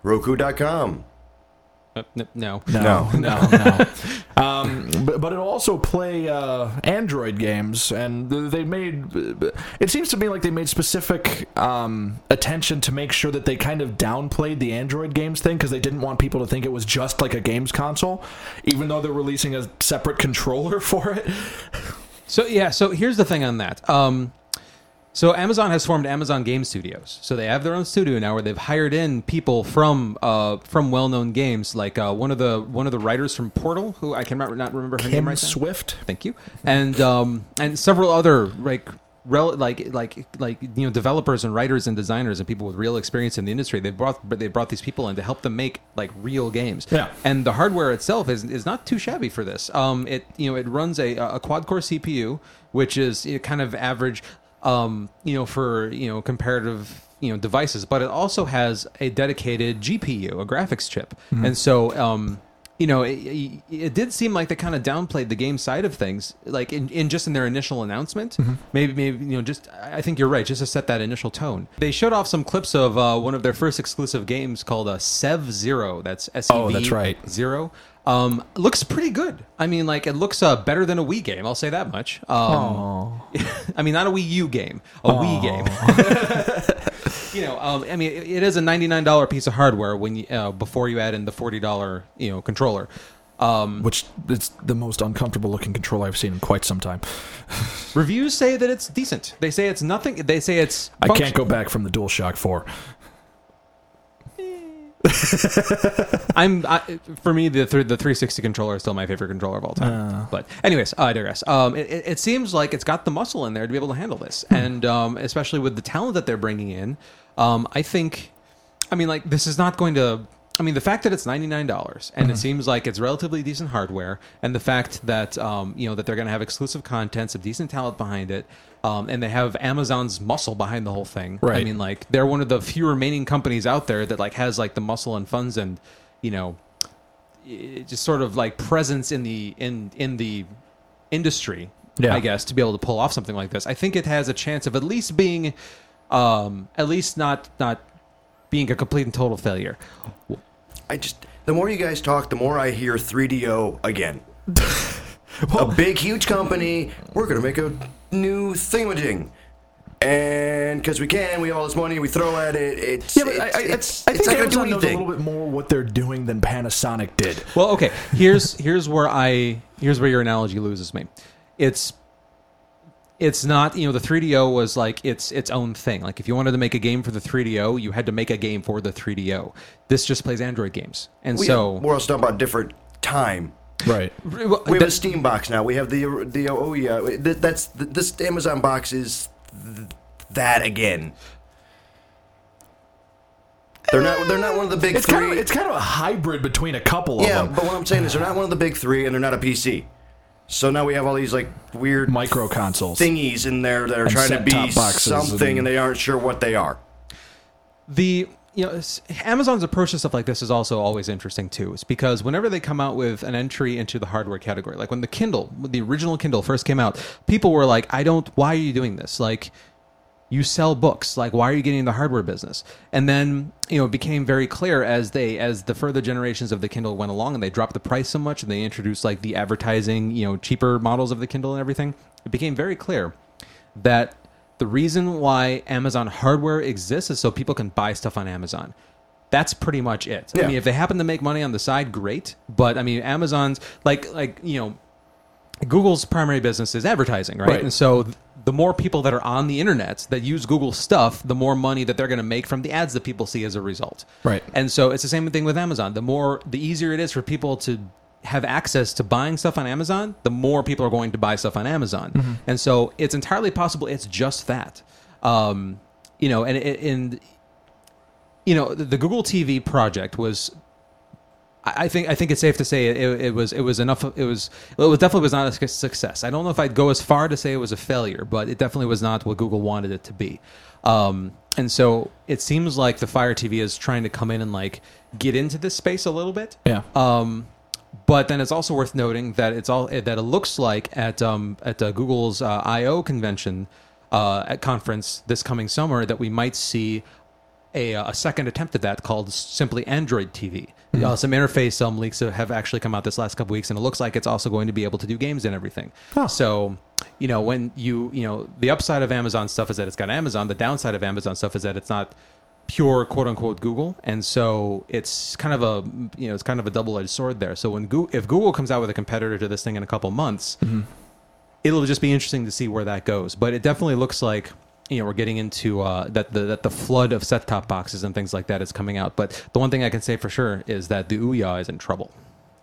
Roku.com. Uh, n- no. no, no, no. um, but, but it'll also play uh, Android games, and they made. It seems to me like they made specific um, attention to make sure that they kind of downplayed the Android games thing because they didn't want people to think it was just like a games console, even though they're releasing a separate controller for it. So yeah, so here's the thing on that. Um, so Amazon has formed Amazon Game Studios. So they have their own studio now where they've hired in people from uh, from well-known games, like uh, one of the one of the writers from Portal, who I cannot not remember her name Kim right now. Swift. Thank you, and um, and several other like. Rel- like like like you know developers and writers and designers and people with real experience in the industry they brought they brought these people in to help them make like real games Yeah. and the hardware itself is is not too shabby for this. Um, it you know it runs a a quad core CPU, which is kind of average, um, you know for you know comparative you know devices, but it also has a dedicated GPU, a graphics chip, and so um. You know, it, it, it did seem like they kind of downplayed the game side of things, like in, in just in their initial announcement. Maybe, maybe you know, just I I think you're right, just to set that initial tone. They showed off some clips of uh, one of their first exclusive games called uh, Sev Zero. That's S E V Oh, that's right. Zero. Um, looks pretty good. I mean, like it looks uh, better than a Wii game. I'll say that much. Um, I mean, not a Wii U game, a Wii game. you know, um, I mean, it, it is a ninety nine dollar piece of hardware when you uh, before you add in the forty dollar you know controller. Um, which is the most uncomfortable looking controller I've seen in quite some time. reviews say that it's decent. They say it's nothing. They say it's. I can't go back from the DualShock 4. I'm I, for me the th- the 360 controller is still my favorite controller of all time. but anyways, I digress. Um, it, it seems like it's got the muscle in there to be able to handle this, and um, especially with the talent that they're bringing in, um, I think, I mean, like this is not going to. I mean, the fact that it's ninety nine dollars and it seems like it's relatively decent hardware, and the fact that um, you know that they're going to have exclusive content, some decent talent behind it, um, and they have Amazon's muscle behind the whole thing. Right. I mean, like they're one of the few remaining companies out there that like has like the muscle and funds and you know i- just sort of like presence in the in in the industry Yeah. i guess to be able to pull off something like this i think it has a chance of at least being um at least not not being a complete and total failure I just the more you guys talk, the more I hear 3DO again. a big, huge company. We're gonna make a new thingamajig, and because we can, we have all this money, we throw at it. It's Yeah, but I, it's, I, it's, I it's think not gonna do Amazon knows a little bit more what they're doing than Panasonic did. well okay here's here's where i here's where your analogy loses me it's it's not you know the 3do was like its its own thing like if you wanted to make a game for the 3do you had to make a game for the 3do this just plays android games and We- so we're also talking about different time. Right. We have that- a Steam box now. We have the the oh yeah. th- That's this Amazon box is th- that again. They're not. They're not one of the big It's three. kind, of, it's kind of a hybrid between a couple yeah, of them. but what I'm saying is they're not one of the big three, and they're not a PC. So now we have all these like weird Micro consoles. thingies in there that are And trying to be something, and- and they aren't sure what they are. the you know Amazon's approach to stuff like this is also always interesting too. It's because whenever they come out with an entry into the hardware category, like when the Kindle, the original Kindle first came out, people were like, "I don't. Why are you doing this? Like." You sell books, like why are you getting in the hardware business? And then you know it became very clear as they as the further generations of the Kindle went along, and they dropped the price so much, and they introduced like the advertising, you know, cheaper models of the Kindle and everything. It became very clear that the reason why Amazon hardware exists is so people can buy stuff on Amazon. That's pretty much it. I mean, if they happen to make money on the side, great. But I mean, Amazon's like like you know, Google's primary business is advertising, right? Right. And so th- the more people that are on the internet that use Google stuff, the more money that they're going to make from the ads that people see as a result. Right. And so it's the same thing with Amazon. The more, the easier it is for people to have access to buying stuff on Amazon, the more people are going to buy stuff on Amazon. And so it's entirely possible it's just that. Um, you know, and and you know, the, the Google TV project was I think I think it's safe to say it, it, it was it was enough. It was well, it was definitely was not a success. I don't know if I'd go as far to say it was a failure, but it definitely was not what Google wanted it to be. Um, and so it seems like the Fire TV is trying to come in and like get into this space a little bit. Yeah. Um, but then it's also worth noting that it's all that it looks like at um, at uh, Google's uh, I/O convention uh, at conference this coming summer that we might see a, uh, a second attempt at that called simply Android TV. Uh, some interface um, leaks have actually come out this last couple weeks, and it looks like it's also going to be able to do games and everything. Oh. So, you know, when you you know the upside of Amazon stuff is that it's got Amazon. The downside of Amazon stuff is that it's not pure quote unquote Google, and so it's kind of a you know it's kind of a double edged sword there. So when Go- if Google comes out with a competitor to this thing in a couple months, it'll just be interesting to see where that goes. But it definitely looks like you know we're getting into uh, that the that the flood of set top boxes and things like that is coming out. But the one thing I can say for sure is that the Ouya is in trouble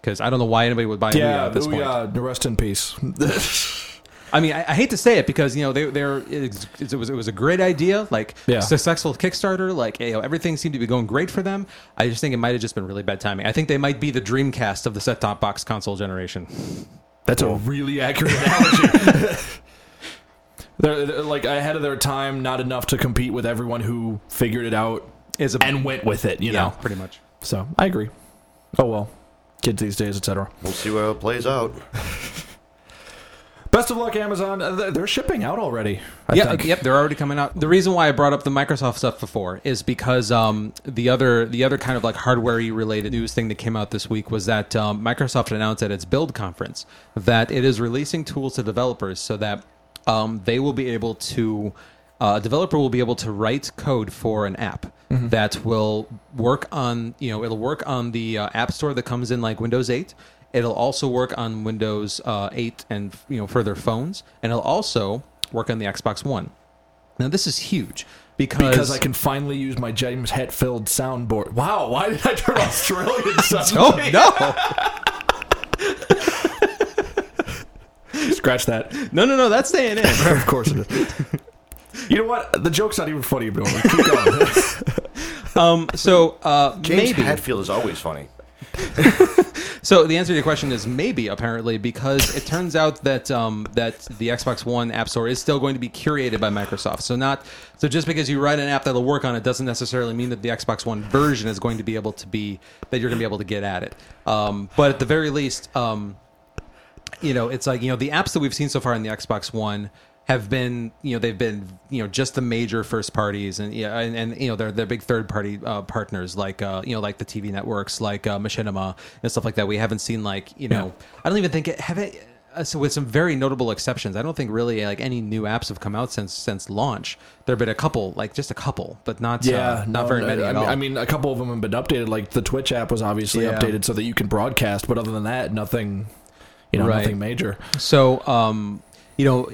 because I don't know why anybody would buy an Ouya at this ooh, point. yeah, rest in peace. I mean, I, I hate to say it because you know they they're it, it was it was a great idea, like Yeah. successful Kickstarter, like you know everything seemed to be going great for them. I just think it might have just been really bad timing. I think they might be the Dreamcast of the set top box console generation. That's a really accurate analogy. they're, they're, like ahead of their time, not enough to compete with everyone who figured it out Is a and went with it. You yeah, know, pretty much. so I agree. Oh well, kids these days, etc. We'll see how it plays out. Best of luck, Amazon. Uh, they're- shipping out already. I yeah, think. yep, they're already coming out. The reason why I brought up the Microsoft stuff before is because um, the other the other kind of like hardware related news thing that came out this week was that um, Microsoft announced at its Build conference that it is releasing tools to developers so that um, they will be able to uh, a developer will be able to write code for an app that will work on you know it'll work on the uh, app store that comes in like Windows 8. It'll also work on Windows uh, 8 and you know further phones, and it'll also work on the Xbox One. Now this is huge because, Because I can finally use my James Hetfield soundboard. Wow, why did I turn Australian Oh no! Scratch that. No, no, no, that's staying in. of course it is. You know what? The joke's not even funny, Bill. Keep going. Um, so uh, James maybe. Hatfield is always funny. So the answer to your question is maybe, apparently, because it turns out that um, that the Xbox One App Store is still going to be curated by Microsoft. So not so just because you write an app that'll work on it doesn't necessarily mean that the Xbox One version is going to be able to be that you're going to be able to get at it. Um, but at the very least, um, you know, it's like you know the apps that we've seen so far in the Xbox One have been you know they've been you know just the major first parties and yeah and, and you know they're they're big third party uh, partners like uh, you know like the TV networks like uh, Machinima and stuff like that. We haven't seen like you know I don't even think it have it. Uh, so with some very notable exceptions, I don't think really like any new apps have come out since since launch. There have been a couple, like just a couple, but not uh, not no, very many I, at mean, all. I mean, a couple of them have been updated. Like the Twitch app was obviously Yeah. updated so that you can broadcast, but other than that, nothing. You know, Right. nothing major. So, um, you know,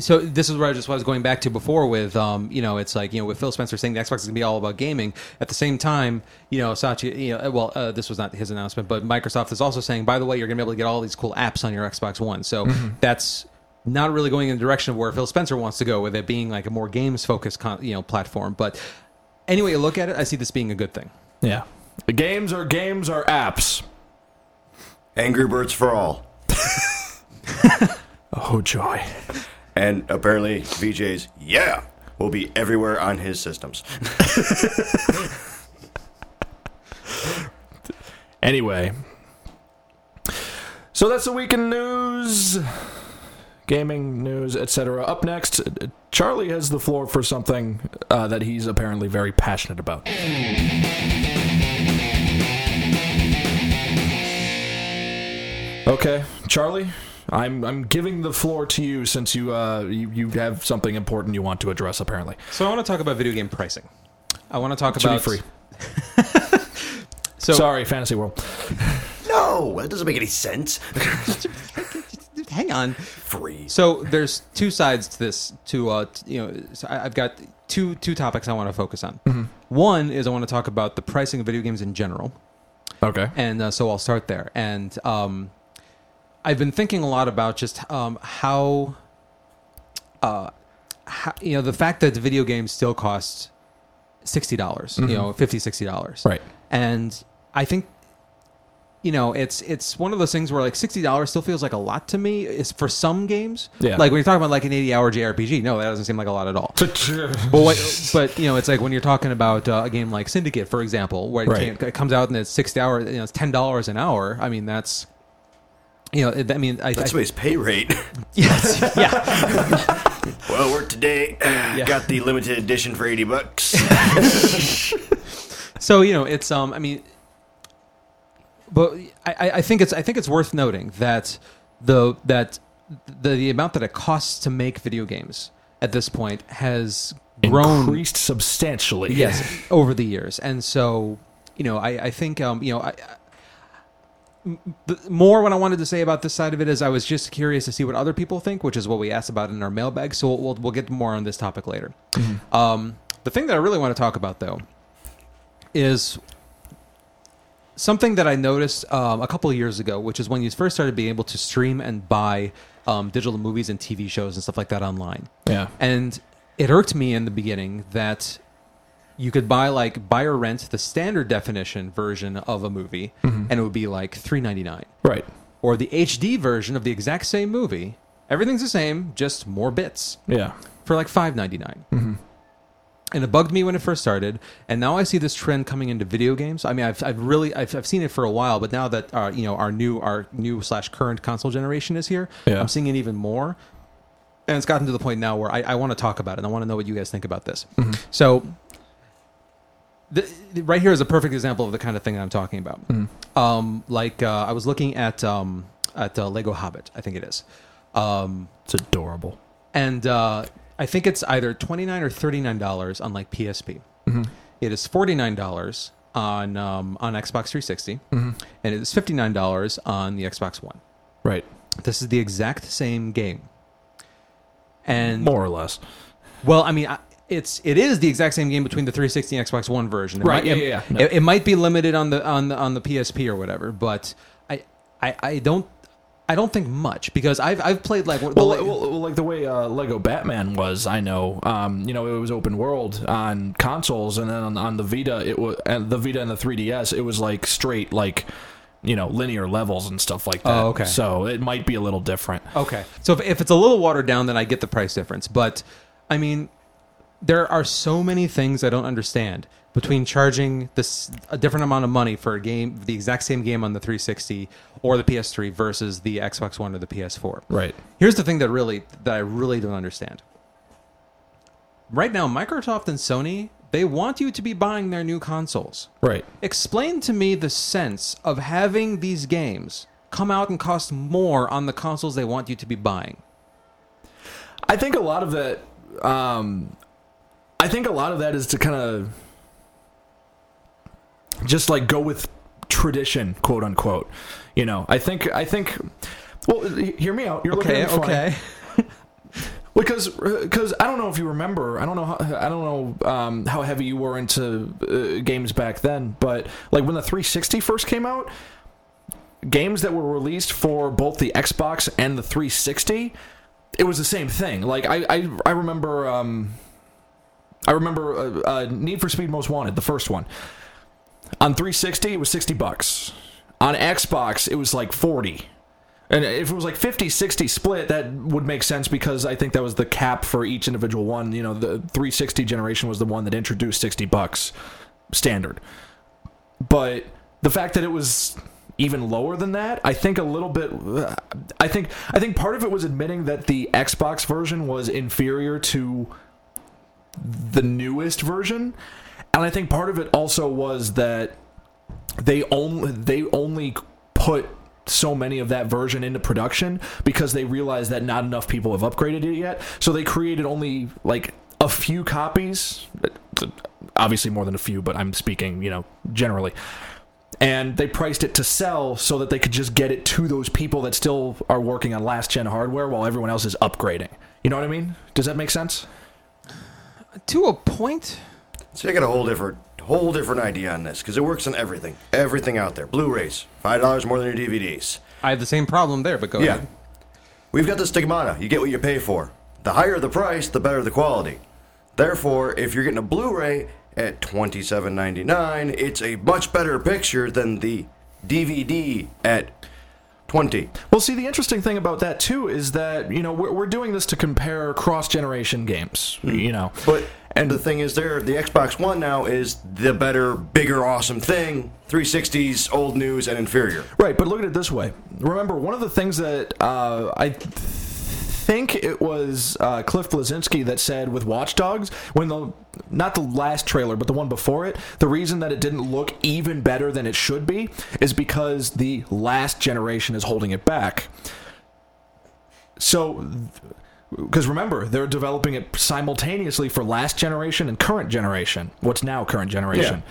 so this is where I just was going back to before with, um, you know, it's like you know, with Phil Spencer saying the Xbox is going to be all about gaming. At the same time, you know, Satya, you know, well, uh, this was not his announcement, but Microsoft is also saying, by the way, you're going to be able to get all these cool apps on your Xbox One. So that's not really going in the direction of where Phil Spencer wants to go, with it being like a more games focused, con- you know, platform. But anyway, you look at it, I see this being a good thing. Yeah, the games are games are apps. Angry Birds for all. Oh joy! And apparently, VJ's Yeah will be everywhere on his systems. Anyway, so that's the weekend news, gaming news, etc. Up next, Charlie has the floor for something uh, that he's apparently very passionate about. Okay, Charlie, I'm I'm giving the floor to you since you uh you, you have something important you want to address apparently. So I want to talk about video game pricing. I want to talk Should be about free. So Sorry, Fantasy World. No, that doesn't make any sense. hang on. Free. So there's two sides to this. To uh, t- you know, so I, I've got two two topics I want to focus on. One is I want to talk about the pricing of video games in general, Okay. and uh, so I'll start there. And um, I've been thinking a lot about just um, how, uh, how, you know, the fact that the video games still cost sixty dollars, you know, 50 60 dollars, Right. and I think you know, it's it's one of those things where like sixty dollars still feels like a lot to me. Is for some games, Yeah. Like when you're talking about like an eighty-hour JRPG, no, that doesn't seem like a lot at all. But what, but you know, it's like when you're talking about uh, a game like Syndicate, for example, where it, Right. it comes out and it's sixty hours, you know, it's ten dollars an hour. I mean, that's you know, I mean, I, That's I somebody's pay rate. yes, yeah, well, work today. Got the limited edition for eighty bucks. So you know, it's um, I mean, but I, I- I think it's I think it's worth noting that the that the, the amount that it costs to make video games at this point has grown Increased substantially. yes over the years, and so you know, I I think um, you know, I. I- m- the, more what I wanted to say about this side of it is I was just curious to see what other people think, which is what we asked about in our mailbag. So we'll we'll, get more on this topic later. Um, the thing that I really want to talk about though is something that I noticed um, a couple of years ago, which is when you first started being able to stream and buy um, digital movies and TV shows and stuff like that online. Yeah. And it irked me in the beginning that you could buy like buy or rent the standard definition version of a movie, mm-hmm. and it would be like three ninety nine, Right. or the HD version of the exact same movie. Everything's the same, just more bits Yeah. for like five ninety mm-hmm. And it bugged me when it first started, and now I see this trend coming into video games. I mean, I've, I've really I've, I've seen it for a while, but now that our you know our new our new slash current console generation is here, Yeah. I'm seeing it even more. And it's gotten to the point now where I, I want to talk about it. and I want to know what you guys think about this. Mm-hmm. So, the, the- right here is a perfect example of the kind of thing that I'm talking about. Um, like uh, I was looking at um, at uh, Lego Hobbit, I think it is. Um, It's adorable. and uh, I think it's either twenty nine or thirty nine dollars on like PSP. It is forty nine dollars on um, on Xbox 360, and it is fifty nine dollars on the Xbox One. Right. This is the exact same game, and More or less. well, I mean. I, it's it is the exact same game between the 360 and Xbox One version. It Right, might- yeah, it- yeah, yeah. No. It, it might be limited on the on the on the PSP or whatever, but I I, I don't I don't think much because I've I've played like the Well, la- well, well, like the way uh, Lego Batman was, I know. Um, you know, it was open world on consoles, and then on, on the Vita, it was and the Vita and the 3DS, it was like straight, like you know, linear levels and stuff like that. Oh, okay. So it might be a little different. Okay. So if, if it's a little watered down, then I get the price difference. But I mean, there are so many things I don't understand between charging this a different amount of money for a game, the exact same game on the 360 or the PS3 versus the Xbox One or the PS4. Right. Here's the thing that really that I really don't understand. Right now, Microsoft and Sony they want you to be buying their new consoles. Right. Explain to me the sense of having these games come out and cost more on the consoles they want you to be buying. I think a lot of that. Um, I think a lot of that is to kind of just like go with tradition, quote unquote. You know, I think I think. Well, hear me out. You're looking at me funny. because because I don't know if you remember. I don't know. How, I don't know um, how heavy you were into uh, games back then. But like when the 360 first came out, games that were released for both the Xbox and the 360, it was the same thing. Like I I, I remember. Um, I remember uh, uh, Need for Speed Most Wanted, the first one. On 360, it was 60 bucks. On Xbox, it was like 40. And if it was like 50 60 split, that would make sense because I think that was the cap for each individual one. You know, the 360 generation was the one that introduced 60 bucks standard. But the fact that it was even lower than that, I think a little bit I think I think part of it was admitting that the Xbox version was inferior to the newest version. And I think part of it also was that they only they only put so many of that version into production because they realized that not enough people have upgraded it yet. So they created only like a few copies, obviously more than a few, but I'm speaking, you know, generally. And they priced it to sell so that they could just get it to those people that still are working on last gen hardware while everyone else is upgrading. You know what I mean? Does that make sense? To a point, So I got a whole different, whole different idea on this because it works on everything, everything out there. Blu-rays, five dollars more than your DVDs. I have the same problem there, but go Yeah, ahead. we've got the stigmata. You get what you pay for. The higher the price, the better the quality. Therefore, if you're getting a Blu-ray at twenty-seven ninety-nine, it's a much better picture than the DVD at 20. Well, see, the interesting thing about that too is that you know we're, we're doing this to compare cross-generation games. You know, But and the thing is, there the Xbox One now is the better, bigger, awesome thing. 360's old news and inferior. Right, but look at it this way. Remember, one of the things that uh, I think it was uh, Cliff Bleszinski that said with Watch Dogs, when the not the last trailer, but the one before it, the reason that it didn't look even better than it should be is because the last generation is holding it back. So. Because remember, they're developing it simultaneously for last generation and current generation. What's now current generation?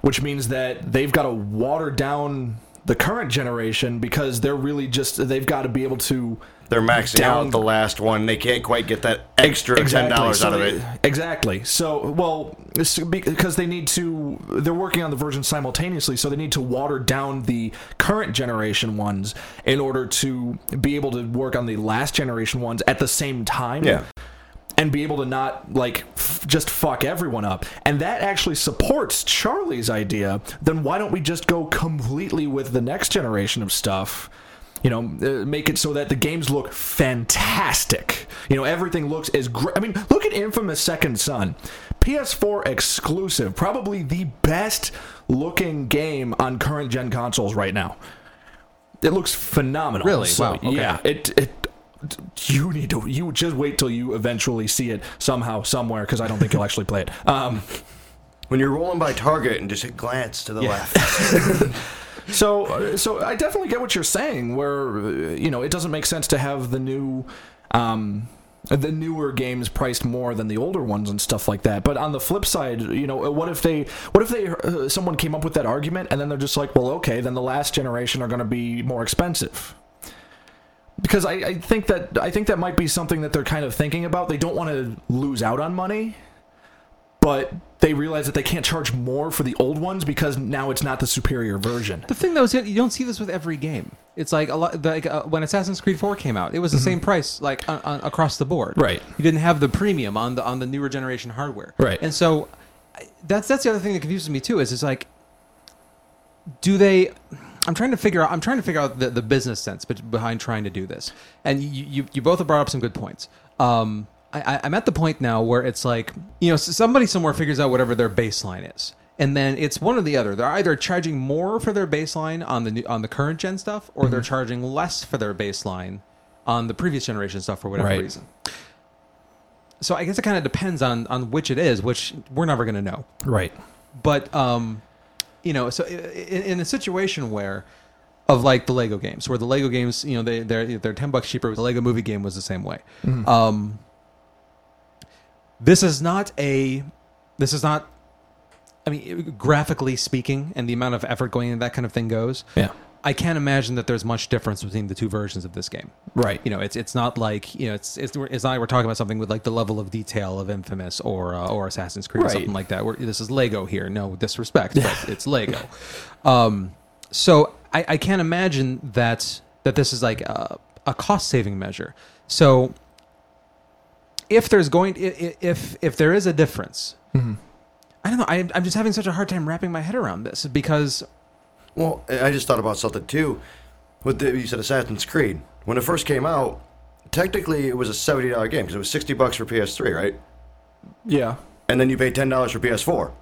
which means that they've got to water down the current generation because they're really just they've got to be able to They're maxing Down- out the last one. They can't quite get that extra ten dollars So out of it. Exactly. So, well, because they need to, they're working on the version simultaneously, so they need to water down the current generation ones in order to be able to work on the last generation ones at the same time. Yeah. And be able to not like f- just fuck everyone up, and that actually supports Charlie's idea. Then why don't we just go completely with the next generation of stuff? you know, uh, make it so that the games look fantastic. You know, everything looks as great. I mean, look at Infamous Second Son, PS4 exclusive, probably the best looking game on current gen consoles right now. It looks phenomenal. Really? So, Wow, okay. Yeah. It it. You need to. You just wait till you eventually see it somehow, somewhere, because I don't think you'll actually play it. Um, When you're rolling by Target and just glance to the left. So, uh, so I definitely get what you're saying. Where uh, you know it doesn't make sense to have the new, um, the newer games priced more than the older ones and stuff like that. But on the flip side, you know, what if they, what if they, uh, someone came up with that argument and then they're just like, well, okay, then the last generation are going to be more expensive. Because I, I think that I think that might be something that they're kind of thinking about. They don't want to lose out on money, but they realize that they can't charge more for the old ones because now it's not the superior version. The thing though is that you don't see this with every game. It's like a lot like uh, when Assassin's Creed 4 came out, it was the same price like on, on, across the board. Mm-hmm. Right. You didn't have the premium on the on the newer generation hardware. Right. And so that's that's the other thing that confuses me too is it's like do they I'm trying to figure out I'm trying to figure out the, the business sense behind trying to do this. And you, you you both have brought up some good points. Um I, I'm at the point now where it's like, you know, somebody somewhere figures out whatever their baseline is, and then it's one or the other. They're either charging more for their baseline on the new, on the current gen stuff, or they're charging less for their baseline on the previous generation stuff for whatever Right. reason. So I guess it kind of depends on on which it is, which we're never going to know Right. but um you know so in, in a situation where of like the lego games where the lego games you know they they're they're 10 bucks cheaper the lego movie game was the same way um this is not a this is not i mean graphically speaking and the amount of effort going into that kind of thing goes Yeah. I can't imagine that there's much difference between the two versions of this game Right. you know, it's it's not like you know, it's it's, it's not like we're talking about something with like the level of detail of Infamous or uh, or Assassin's Creed or something like that. Where this is Lego here, no disrespect, but it's Lego. Um, so I, I can't imagine that that this is like a, a cost saving measure. So if there's going if if there is a difference, Mm-hmm. I don't know. I, I'm just having such a hard time wrapping my head around this because Well, I just thought about something too. With the, you said Assassin's Creed. When it first came out, technically it was a seventy dollar game because it was sixty bucks for PS3, right? Yeah. And then you paid ten dollars for PS4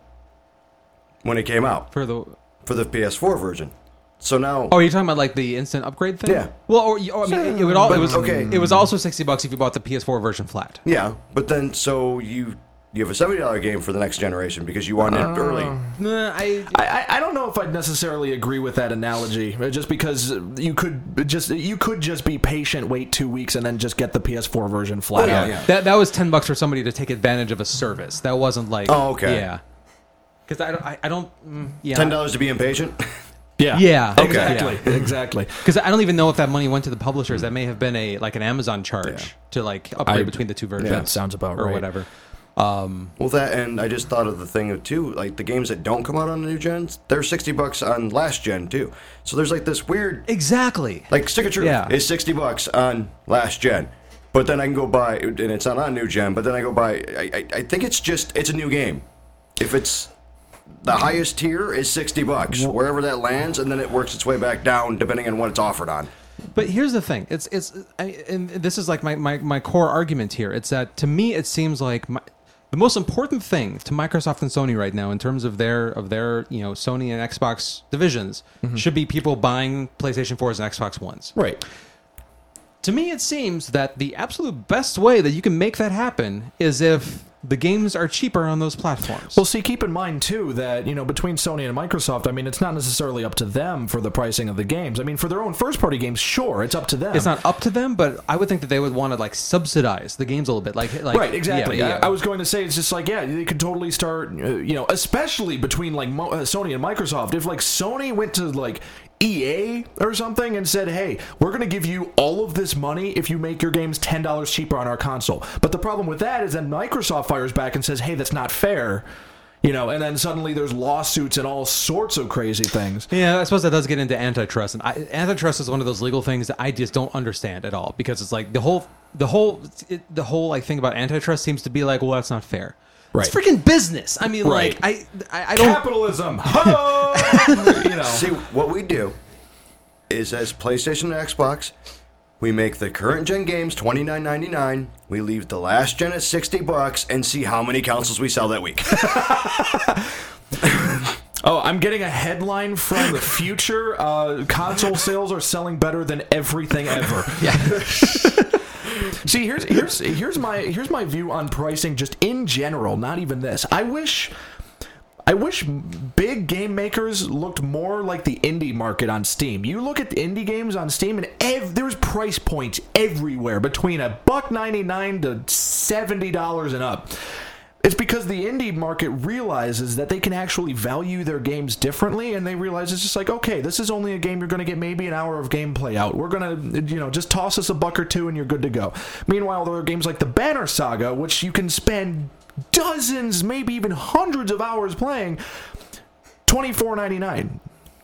when it came out for the for the PS4 version. So now, Oh, you're talking about like the instant upgrade thing? Yeah. Well, or, or I mean, it, would all, it was okay. It was also sixty bucks if you bought the PS4 version flat. yeah, but then so you you have a seventy dollar game for the next generation because you wanted it early. Nah, I, I, I- I don't know if I'd necessarily agree with that analogy, uh, just because you could just you could just be patient, wait two weeks, and then just get the PS4 version flat Oh, yeah, out. yeah. that that was ten bucks for somebody to take advantage of a service. That wasn't like Oh, okay. yeah. Because I don't, I, I don't, mm, yeah, Ten dollars to be impatient. Yeah, Yeah. Okay. exactly, exactly. Because I don't even know if that money went to the publishers. That may have been a like an Amazon charge Yeah. to like upgrade I- between the two versions. That sounds about or right. whatever. Um, Well, that and I just thought of the thing of too, like the games that don't come out on the new gens, they're sixty bucks on last gen too. So there's like this weird, exactly. like Stick of Truth Yeah. is sixty bucks on last gen, but then I can go buy and it's not on new gen. But then I go buy. I, I, I think it's just it's a new game. If it's the highest tier is sixty bucks, wherever that lands, and then it works its way back down depending on what it's offered on. But here's the thing: it's it's, I, and this is like my, my my core argument here. It's that to me, it seems like my, the most important thing to Microsoft and Sony right now, in terms of their of their you know Sony and Xbox divisions, mm-hmm. should be people buying PlayStation 4s and Xbox Ones. Right. To me, it seems that the absolute best way that you can make that happen is if the games are cheaper on those platforms. Well, see, keep in mind too that you know between Sony and Microsoft, I mean, it's not necessarily up to them for the pricing of the games. I mean, for their own first-party games, sure, it's up to them. it's not up to them, but I would think that they would want to like subsidize the games a little bit, like like right, exactly. Yeah, yeah. I, I was going to say it's just like yeah, they could totally start, uh, you know, especially between like Mo- uh, Sony and Microsoft. If like Sony went to like EA or something and said, "Hey, we're going to give you all of this money if you make your games ten dollars cheaper on our console." But the problem with that is then Microsoft fires back and says, "Hey, that's not fair." You know, and then suddenly there's lawsuits and all sorts of crazy things. Yeah, I suppose that does get into antitrust, and I, antitrust is one of those legal things that I just don't understand at all because it's like the whole, the whole, it, the whole like thing about antitrust seems to be like, well, that's not fair. Right. It's freaking business. I mean, Right. like I, I, I don't. Capitalism. Ho! you know. See, what we do is as PlayStation and Xbox, we make the current gen games twenty nine ninety nine. We leave the last gen at sixty bucks and see how many consoles we sell that week. Oh, I'm getting a headline from the future. Uh, console sales are selling better than everything ever. Yeah. See, here's here's here's my here's my view on pricing, just in general. Not even this. I wish. I wish big game makers looked more like the indie market on Steam. You look at the indie games on Steam, and ev- there's price points everywhere between a buck ninety nine to seventy dollars and up. It's because the indie market realizes that they can actually value their games differently, and they realize it's just like, okay, this is only a game you're going to get maybe an hour of gameplay out. We're going to, you know, just toss us a buck or two, and you're good to go. Meanwhile, there are games like the Banner Saga, which you can spend dozens, maybe even hundreds of hours playing. Twenty four ninety nine.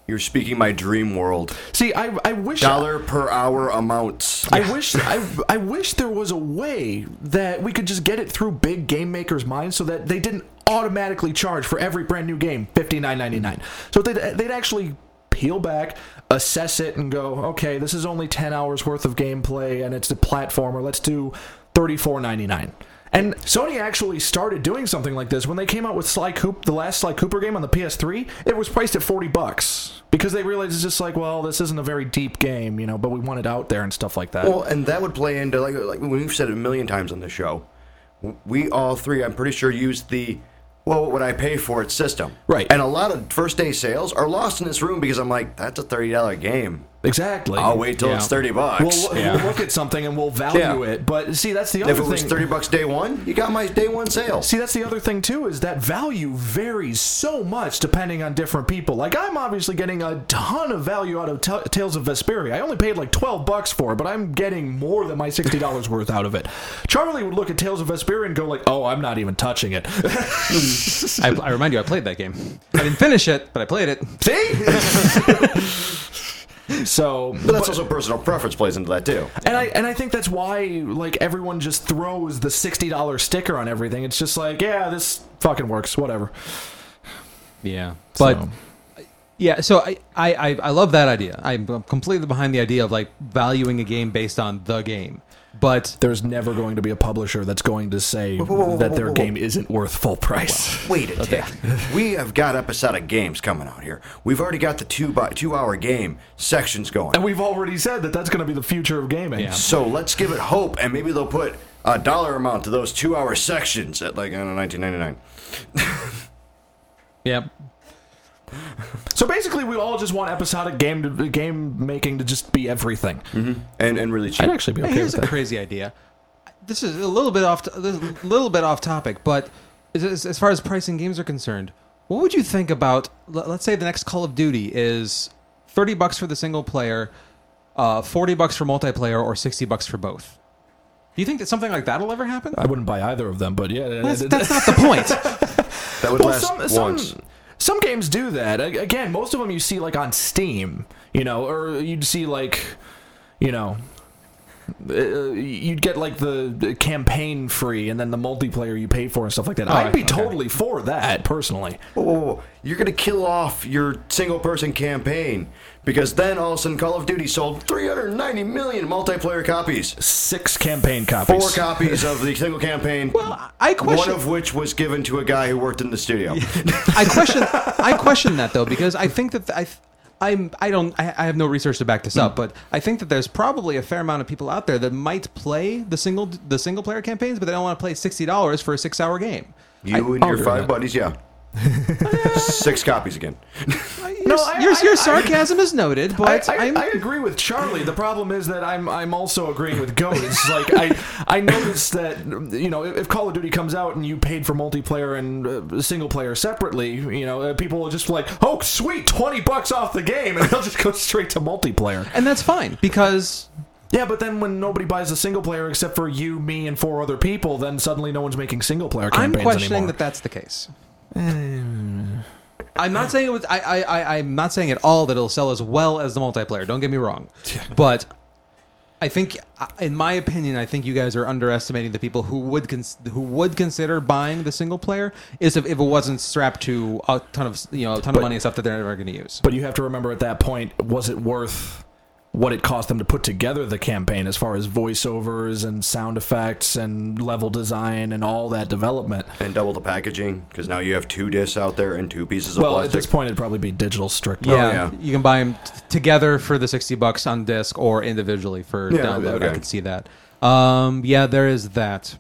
You're speaking my dream world. See, I I wish Dollar per hour amounts. I wish I, I wish there was a way that we could just get it through big game makers' minds so that they didn't automatically charge for every brand new game fifty nine ninety nine. So they'd they'd actually peel back, assess it, and go, okay, this is only ten hours worth of gameplay, and it's a platformer. Let's do thirty four ninety nine. And Sony actually started doing something like this when they came out with Sly Coop, the last Sly Cooper game on the PS3. It was priced at forty bucks because they realized it's just like, well, this isn't a very deep game, you know, but we want it out there and stuff like that. Well, and that would play into like like we've said it a million times on the show. We all three, I'm pretty sure, used the well, what would I pay for it system. Right. And a lot of first day sales are lost in this room because I'm like, that's a thirty dollar game. Exactly. I'll wait till Yeah. it's thirty bucks. We'll, Yeah. we'll look at something and we'll value Yeah. it. But see, that's the other if other it was thing. thirty bucks day one, you got my day one sale. See, that's the other thing too is that value varies so much depending on different people. Like I'm obviously getting a ton of value out of T- Tales of Vesperia. I only paid like 12 bucks for it, but I'm getting more than my $60 worth out of it. Charlie would look at Tales of Vesperia and go like, "Oh, I'm not even touching it." I, I remind you, I played that game. I didn't finish it, but I played it. See? so, But that's also personal preference plays into that too. And I and I think that's why like everyone just throws the sixty dollar sticker on everything. It's just like, yeah, this fucking works, whatever. Yeah, but So- yeah. So I, I I I love that idea. I'm completely behind the idea of like valuing a game based on the game. But there's never going to be a publisher that's going to say whoa, whoa, that whoa, their whoa, whoa. game isn't worth full price. Wait a tick. we have got episodic games coming out here. We've already got the two by, two hour game sections going. And we've already said that that's going to be the future of gaming. Yeah. So let's give it hope, and maybe they'll put a dollar amount to those two hour sections at like I don't know, 1999. yeah, So basically, we all just want episodic game to, game making to just be everything. And and really cheap. I'd actually be Hey, here's with a that. crazy idea. This is a little bit off. This is a little bit off topic, but as, as as far as pricing games are concerned, what would you think about? let- Let's say the next Call of Duty is thirty bucks for the single player, uh, forty bucks for multiplayer, or sixty bucks for both. Do you think that something like that will ever happen? I wouldn't buy either of them, but yeah, That's, that's not the point. that would Well, last some, some, once. some games do that. Again, most of them you see like on Steam, you know, or you'd see like, you know, uh, you'd get like the, campaign free and then the multiplayer you pay for and stuff like that. Oh, I'd be okay. totally for that personally. Whoa, whoa, whoa. You're gonna kill off your single person campaign because then all of a sudden Call of Duty sold 390 million multiplayer copies. Six campaign copies. Four copies of the single campaign. Well, I question- one of which was given to a guy who worked in the studio. I question. I question that though because I think that I. I'm. I don't. I, I have no research to back this up, but I think that there's probably a fair amount of people out there that might play the single the single player campaigns, but they don't want to play sixty dollars for a six hour game. You and I'll your five buddies, yeah. Six copies again. Your, I- your, I- your I- sarcasm is noted, but I, I'm, I agree with Charlie. The problem is that I'm I'm also agreeing with Goat. It's like I I noticed that you know if Call of Duty comes out and you paid for multiplayer and uh, single player separately, you know uh, people will just like oh sweet twenty bucks off the game and they'll just go straight to multiplayer. and that's fine because Yeah, but then when nobody buys a single player except for you, me, and four other people, then suddenly no one's making single player campaigns I'm campaigns questioning anymore. that that's the case. I'm not saying it was. I, I, I, I'm not saying at all that it'll sell as well as the multiplayer. Don't get me wrong, but I think, in my opinion, I think you guys are underestimating the people who would cons- who would consider buying the single player is if, if it wasn't strapped to a ton of you know a ton of money and stuff that they're never going to use. But you have to remember at that point, was it worth what it cost them to put together the campaign as far as voiceovers and sound effects and level design and all that development? And double the packaging, because now you have two discs out there and two pieces of Well, at this point, it'd probably be digital strictly. Yeah, yeah. you can buy them t- together for the sixty bucks on disc or individually for Yeah, download. I okay. can see that. Um, yeah, there is that.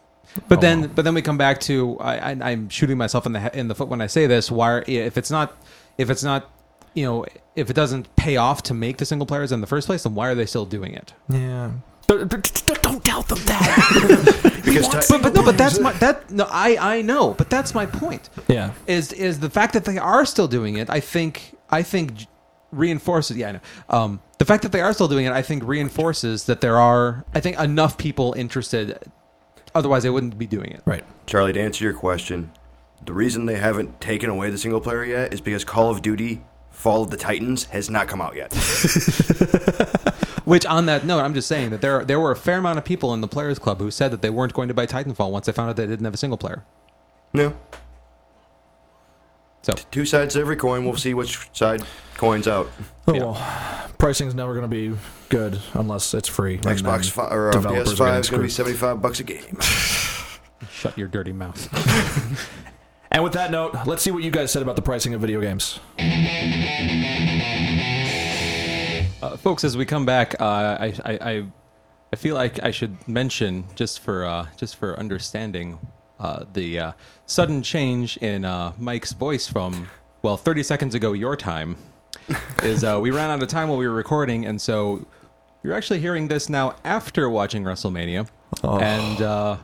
But then, but then we come back to I, I, I'm shooting myself in the he- in the foot when I say this. Why, if it's not, if it's not, you know, if it doesn't pay off to make the single players in the first place, then why are they still doing it? Yeah. But- but d- Don't tell them that. because ti- But, but no, but that's my that no, I I know, but that's my point. yeah. is is the fact that they are still doing it. I think I think reinforces. Yeah, I know. Um, the fact that they are still doing it, I think reinforces that there are. I think enough people interested. Otherwise, they wouldn't be doing it. Right. Charlie, to answer your question, the reason they haven't taken away the single player yet is because Call of Duty Fall of the Titans has not come out yet. Which, on that note, I'm just saying that there there were a fair amount of people in the players club who said that they weren't going to buy Titanfall once they found out they didn't have a single player. no. So Two sides to every coin. We'll see which side coins out. Oh, Yeah. well, pricing's never going to be good unless it's free. Xbox fi- or uh, PS Five is going to be 75 bucks a game. shut your dirty mouth. And with that note, let's see what you guys said about the pricing of video games. Uh, folks, as we come back, uh, I, I, I, feel like I should mention just for uh, just for understanding uh, the uh, sudden change in uh, Mike's voice from well, 30 seconds ago your time is uh, we ran out of time while we were recording, and so you're actually hearing this now after watching WrestleMania, and uh,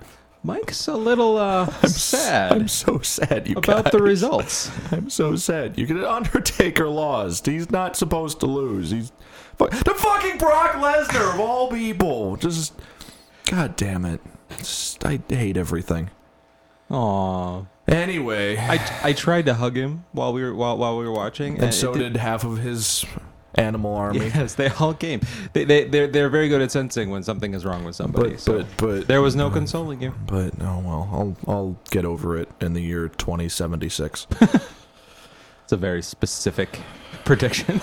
Mike's a little uh, sad I'm so sad, you about guys. the results. I'm so sad. You get Undertaker lost. He's not supposed to lose. He's the fucking Brock Lesnar of all people. Just God damn it. Just, I hate everything. Aww. Anyway, I, I tried to hug him while we were while, while we were watching, and it so did- did half of his animal army. Yes, they all came. They they they're, they're very good at sensing when something is wrong with somebody. But so but but there was no mm-hmm. consoling you. But oh well, I'll I'll get over it in the year 2076. It's a very specific prediction.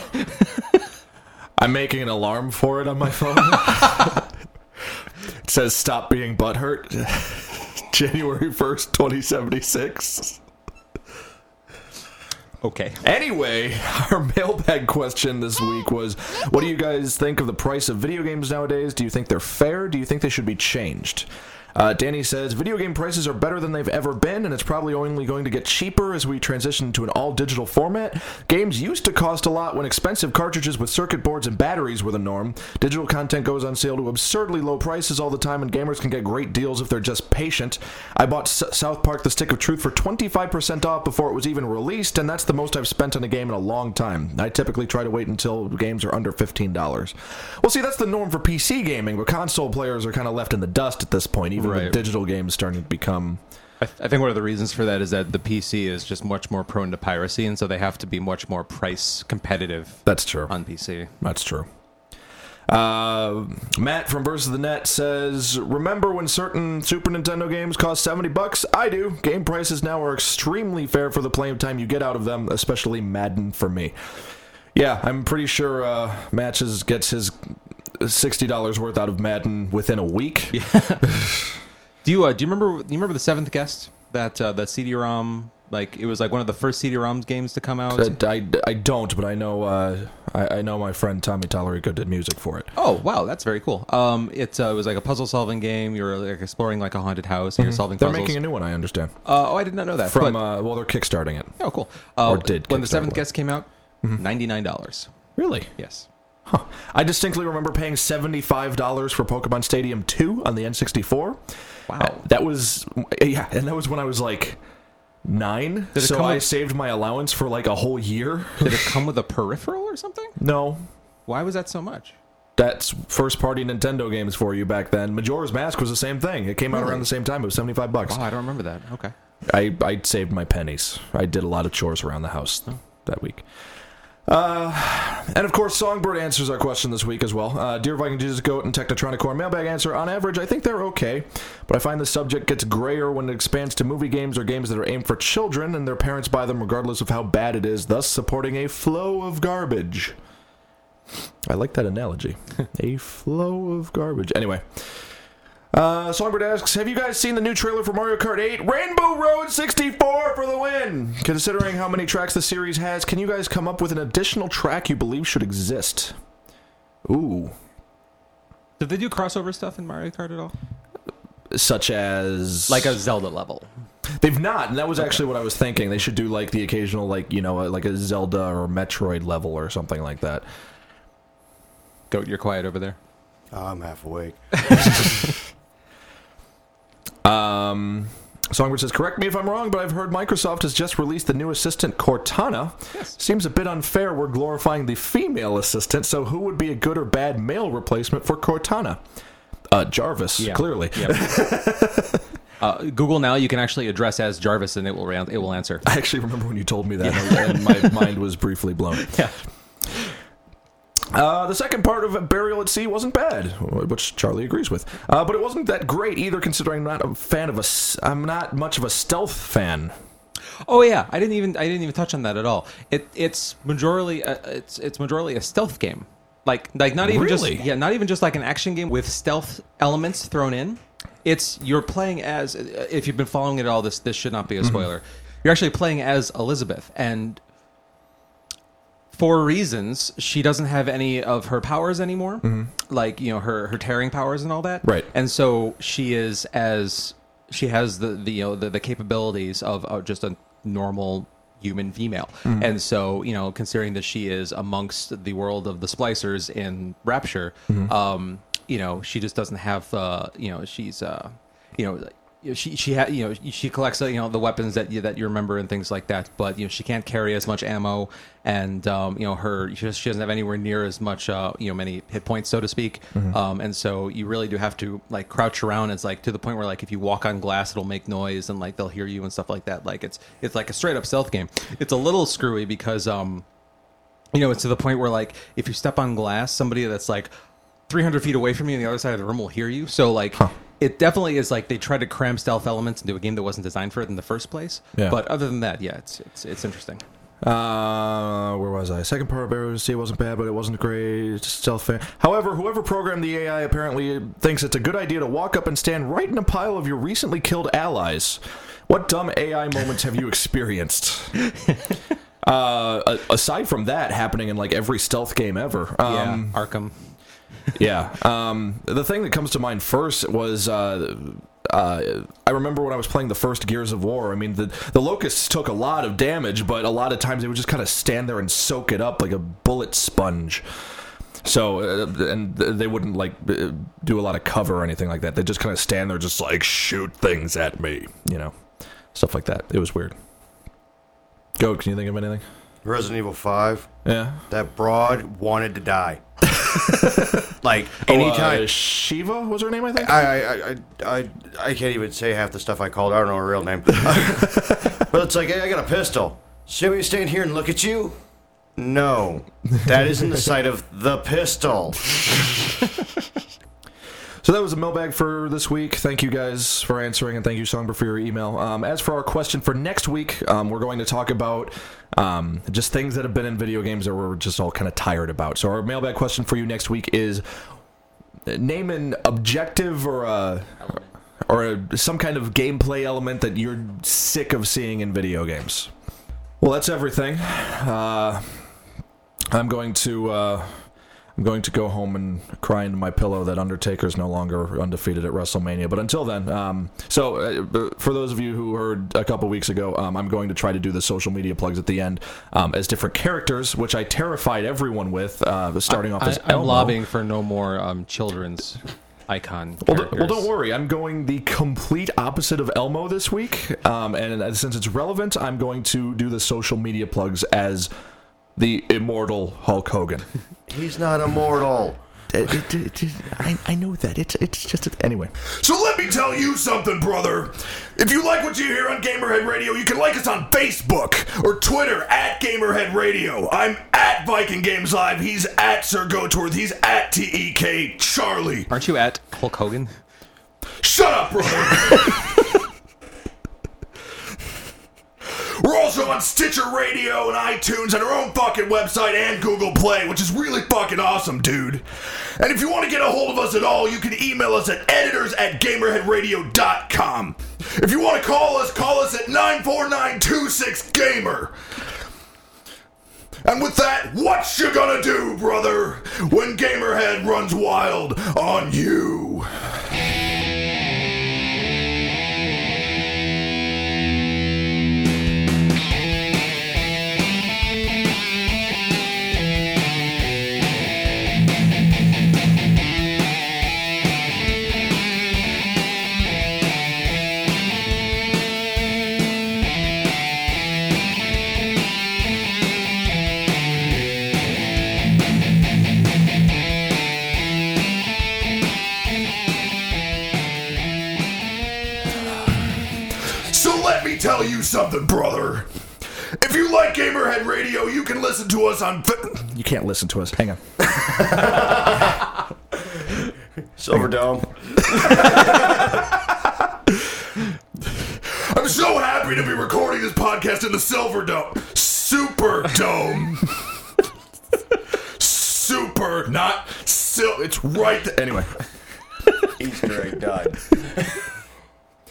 I'm making an alarm for it on my phone. it says stop being butthurt. January 1st, 2076. Okay. Anyway, our mailbag question this week was what do you guys think of the price of video games nowadays? Do you think they're fair? Do you think they should be changed? Uh, Danny says video game prices are better than they've ever been, and it's probably only going to get cheaper as we transition to an all digital format. Games used to cost a lot when expensive cartridges with circuit boards and batteries were the norm. Digital content goes on sale to absurdly low prices all the time, and gamers can get great deals if they're just patient. I bought S- South Park The Stick of Truth for 25% off before it was even released, and that's the most I've spent on a game in a long time. I typically try to wait until games are under $15. Well, see, that's the norm for PC gaming, but console players are kind of left in the dust at this point, even Right. with digital games starting to become. I, th- I think one of the reasons for that is that the PC is just much more prone to piracy, and so they have to be much more price competitive That's true. on PC. That's true. Uh, Matt from Versus the Net says, "Remember when certain Super Nintendo games cost seventy bucks? I do. Game prices now are extremely fair for the playing time you get out of them, especially Madden for me. Yeah, I'm pretty sure uh, Matches gets his sixty dollars worth out of Madden within a week. Yeah. Do you uh, do you remember do you remember the seventh guest that uh, that CD-ROM like it was like one of the first CD-ROM games to come out? Uh, I, I don't, but I know uh, I, I know my friend Tommy Tallarico did music for it. Oh wow, that's very cool. Um, it, uh, it was like a puzzle solving game. You were like exploring like a haunted house and you're solving Mm-hmm. They're puzzles. making a new one, I understand. uh, oh, I did not know that. From but- uh, well, they're kickstarting it. oh, cool. Uh, or did when the seventh one. guest came out, ninety nine dollars. Really? Yes. Huh. I distinctly remember paying seventy-five dollars for Pokemon Stadium Two on the N64. Wow. Uh, that was yeah, and that was when I was like nine. Did so I with- saved my allowance for like a whole year. Did it come with a peripheral or something? no, Why was that so much? that's first-party Nintendo games for you back then. Majora's Mask was the same thing. It came out around the same time. It was seventy-five bucks. Wow, I don't remember that. Okay. I I saved my pennies. I did a lot of chores around the house oh. that week. Uh, and of course, Songbird answers our question this week as well. Uh, Dear Viking Jesus Goat and Technotronic Core mailbag answer. On average, I think they're okay, but I find the subject gets grayer when it expands to movie games or games that are aimed for children and their parents buy them regardless of how bad it is, thus supporting a flow of garbage. I like that analogy. a flow of garbage. Anyway. Uh, Songbird asks, have you guys seen the new trailer for Mario Kart 8? Rainbow Road 64 for the win! Considering how many tracks the series has, can you guys come up with an additional track you believe should exist? Ooh. Did they do crossover stuff in Mario Kart at all? Such as... Like a Zelda level. They've not, and that was actually what I was thinking. They should do, like, the occasional, like, you know, like a Zelda or Metroid level or something like that. Goat, you're quiet over there. Oh, I'm half awake. Um, Songbird says, correct me if I'm wrong, but I've heard Microsoft has just released the new assistant Cortana. Yes. Seems a bit unfair we're glorifying the female assistant, so who would be a good or bad male replacement for Cortana? Uh, Jarvis, Yeah. clearly. Yep. uh, Google now you can actually address as Jarvis and it will it will answer. I actually remember when you told me that, and my mind was briefly blown. Yeah. Uh, the second part of Burial at Sea wasn't bad, which Charlie agrees with. Uh, but it wasn't that great either, considering I'm not a fan of a. I'm not much of a stealth fan. Oh yeah, I didn't even I didn't even touch on that at all. It it's majorly uh, it's it's majorly a stealth game. Like like not even Really? just yeah, not even just like an action game with stealth elements thrown in. It's you're playing as if you've been following it all this this should not be a spoiler. You're actually playing as Elizabeth and for reasons she doesn't have any of her powers anymore. Like, you know, her her tearing powers and all that. Right. And so she is as she has the, the you know the, the capabilities of, of just a normal human female. And so, you know, considering that she is amongst the world of the splicers in Rapture, um, you know, she just doesn't have uh, you know, she's uh, you know, she she ha- you know she collects uh, you know the weapons that you, that you remember and things like that but you know she can't carry as much ammo and um, you know her she, just, she doesn't have anywhere near as much uh, you know many hit points so to speak. Um, and so you really do have to like crouch around. It's like to the point where like if you walk on glass it'll make noise and like they'll hear you and stuff like that. Like it's it's like a straight up stealth game. It's a little screwy because um you know, it's to the point where like if you step on glass, somebody that's like 300 feet away from you on the other side of the room will hear you. So like, it definitely is like they tried to cram stealth elements into a game that wasn't designed for it in the first place. Yeah. But other than that, yeah, it's it's it's interesting. Uh, where was I? Second part of at Sea wasn't bad, but it wasn't great. Stealth fan. However, whoever programmed the AI apparently thinks it's a good idea to walk up and stand right in a pile of your recently killed allies. What dumb AI moments have you experienced? uh, aside from that happening in like every stealth game ever. Um, yeah, Arkham. Yeah. Um, the thing that comes to mind first was uh, uh, I remember when I was playing the first Gears of War. I mean, the the locusts took a lot of damage, but a lot of times they would just kind of stand there and soak it up like a bullet sponge. So, uh, and they wouldn't like do a lot of cover or anything like that. They just kind of stand there, just like shoot things at me, you know, stuff like that. It was weird. Go. Can you think of anything? Resident Evil 5, Yeah. that broad wanted to die. like, Oh, anytime. uh, Sheva was her name, I think. I, I, I, I, I can't even say half the stuff I called. I don't know her real name. but it's like, hey, I got a pistol. See me stand here and look at you? No, that isn't the site of the pistol. So that was a mailbag for this week. Thank you guys for answering, and thank you, Songbird, for your email. Um, as for our question for next week, um, we're going to talk about um, just things that have been in video games that we're just all kind of tired about. So our mailbag question for you next week is: name an objective or a or a, some kind of gameplay element that you're sick of seeing in video games. Well, that's everything. Uh, I'm going to. Uh, I'm going to go home and cry into my pillow that Undertaker is no longer undefeated at WrestleMania. But until then, um, so uh, for those of you who heard a couple weeks ago, um, I'm going to try to do the social media plugs at the end um, as different characters, which I terrified everyone with, uh, starting off as I, am Elmo. lobbying for no more um, children's icon. Well, well, don't worry. I'm going the complete opposite of Elmo this week, um, and uh, since it's relevant, I'm going to do the social media plugs as the immortal Hulk Hogan. He's not immortal. I, I know that. It's it's just anyway. So let me tell you something, brother. If you like what you hear on Gamerhead Radio, you can like us on Facebook or Twitter at Gamerhead Radio. I'm at Viking Games Live. He's at Sir Gotorth. He's at TEK Charlie. Aren't you at Hulk Hogan? Shut up, brother. We're also on Stitcher Radio and iTunes and our own fucking website and Google Play, which is really fucking awesome, dude. And if you want to get a hold of us at all, you can email us at editors at gamerheadradio.com. If you want to call us, call us at 94926gamer. And with that, what you gonna do, brother, when Gamerhead runs wild on you? Me tell you something, brother. If you like Gamerhead Radio, you can listen to us on. Fa- You can't listen to us. Hang on. Silverdome. I'm so happy to be recording this podcast in the Silver Dome. Super Dome. Super, not sil. It's right there. Anyway. Easter egg done.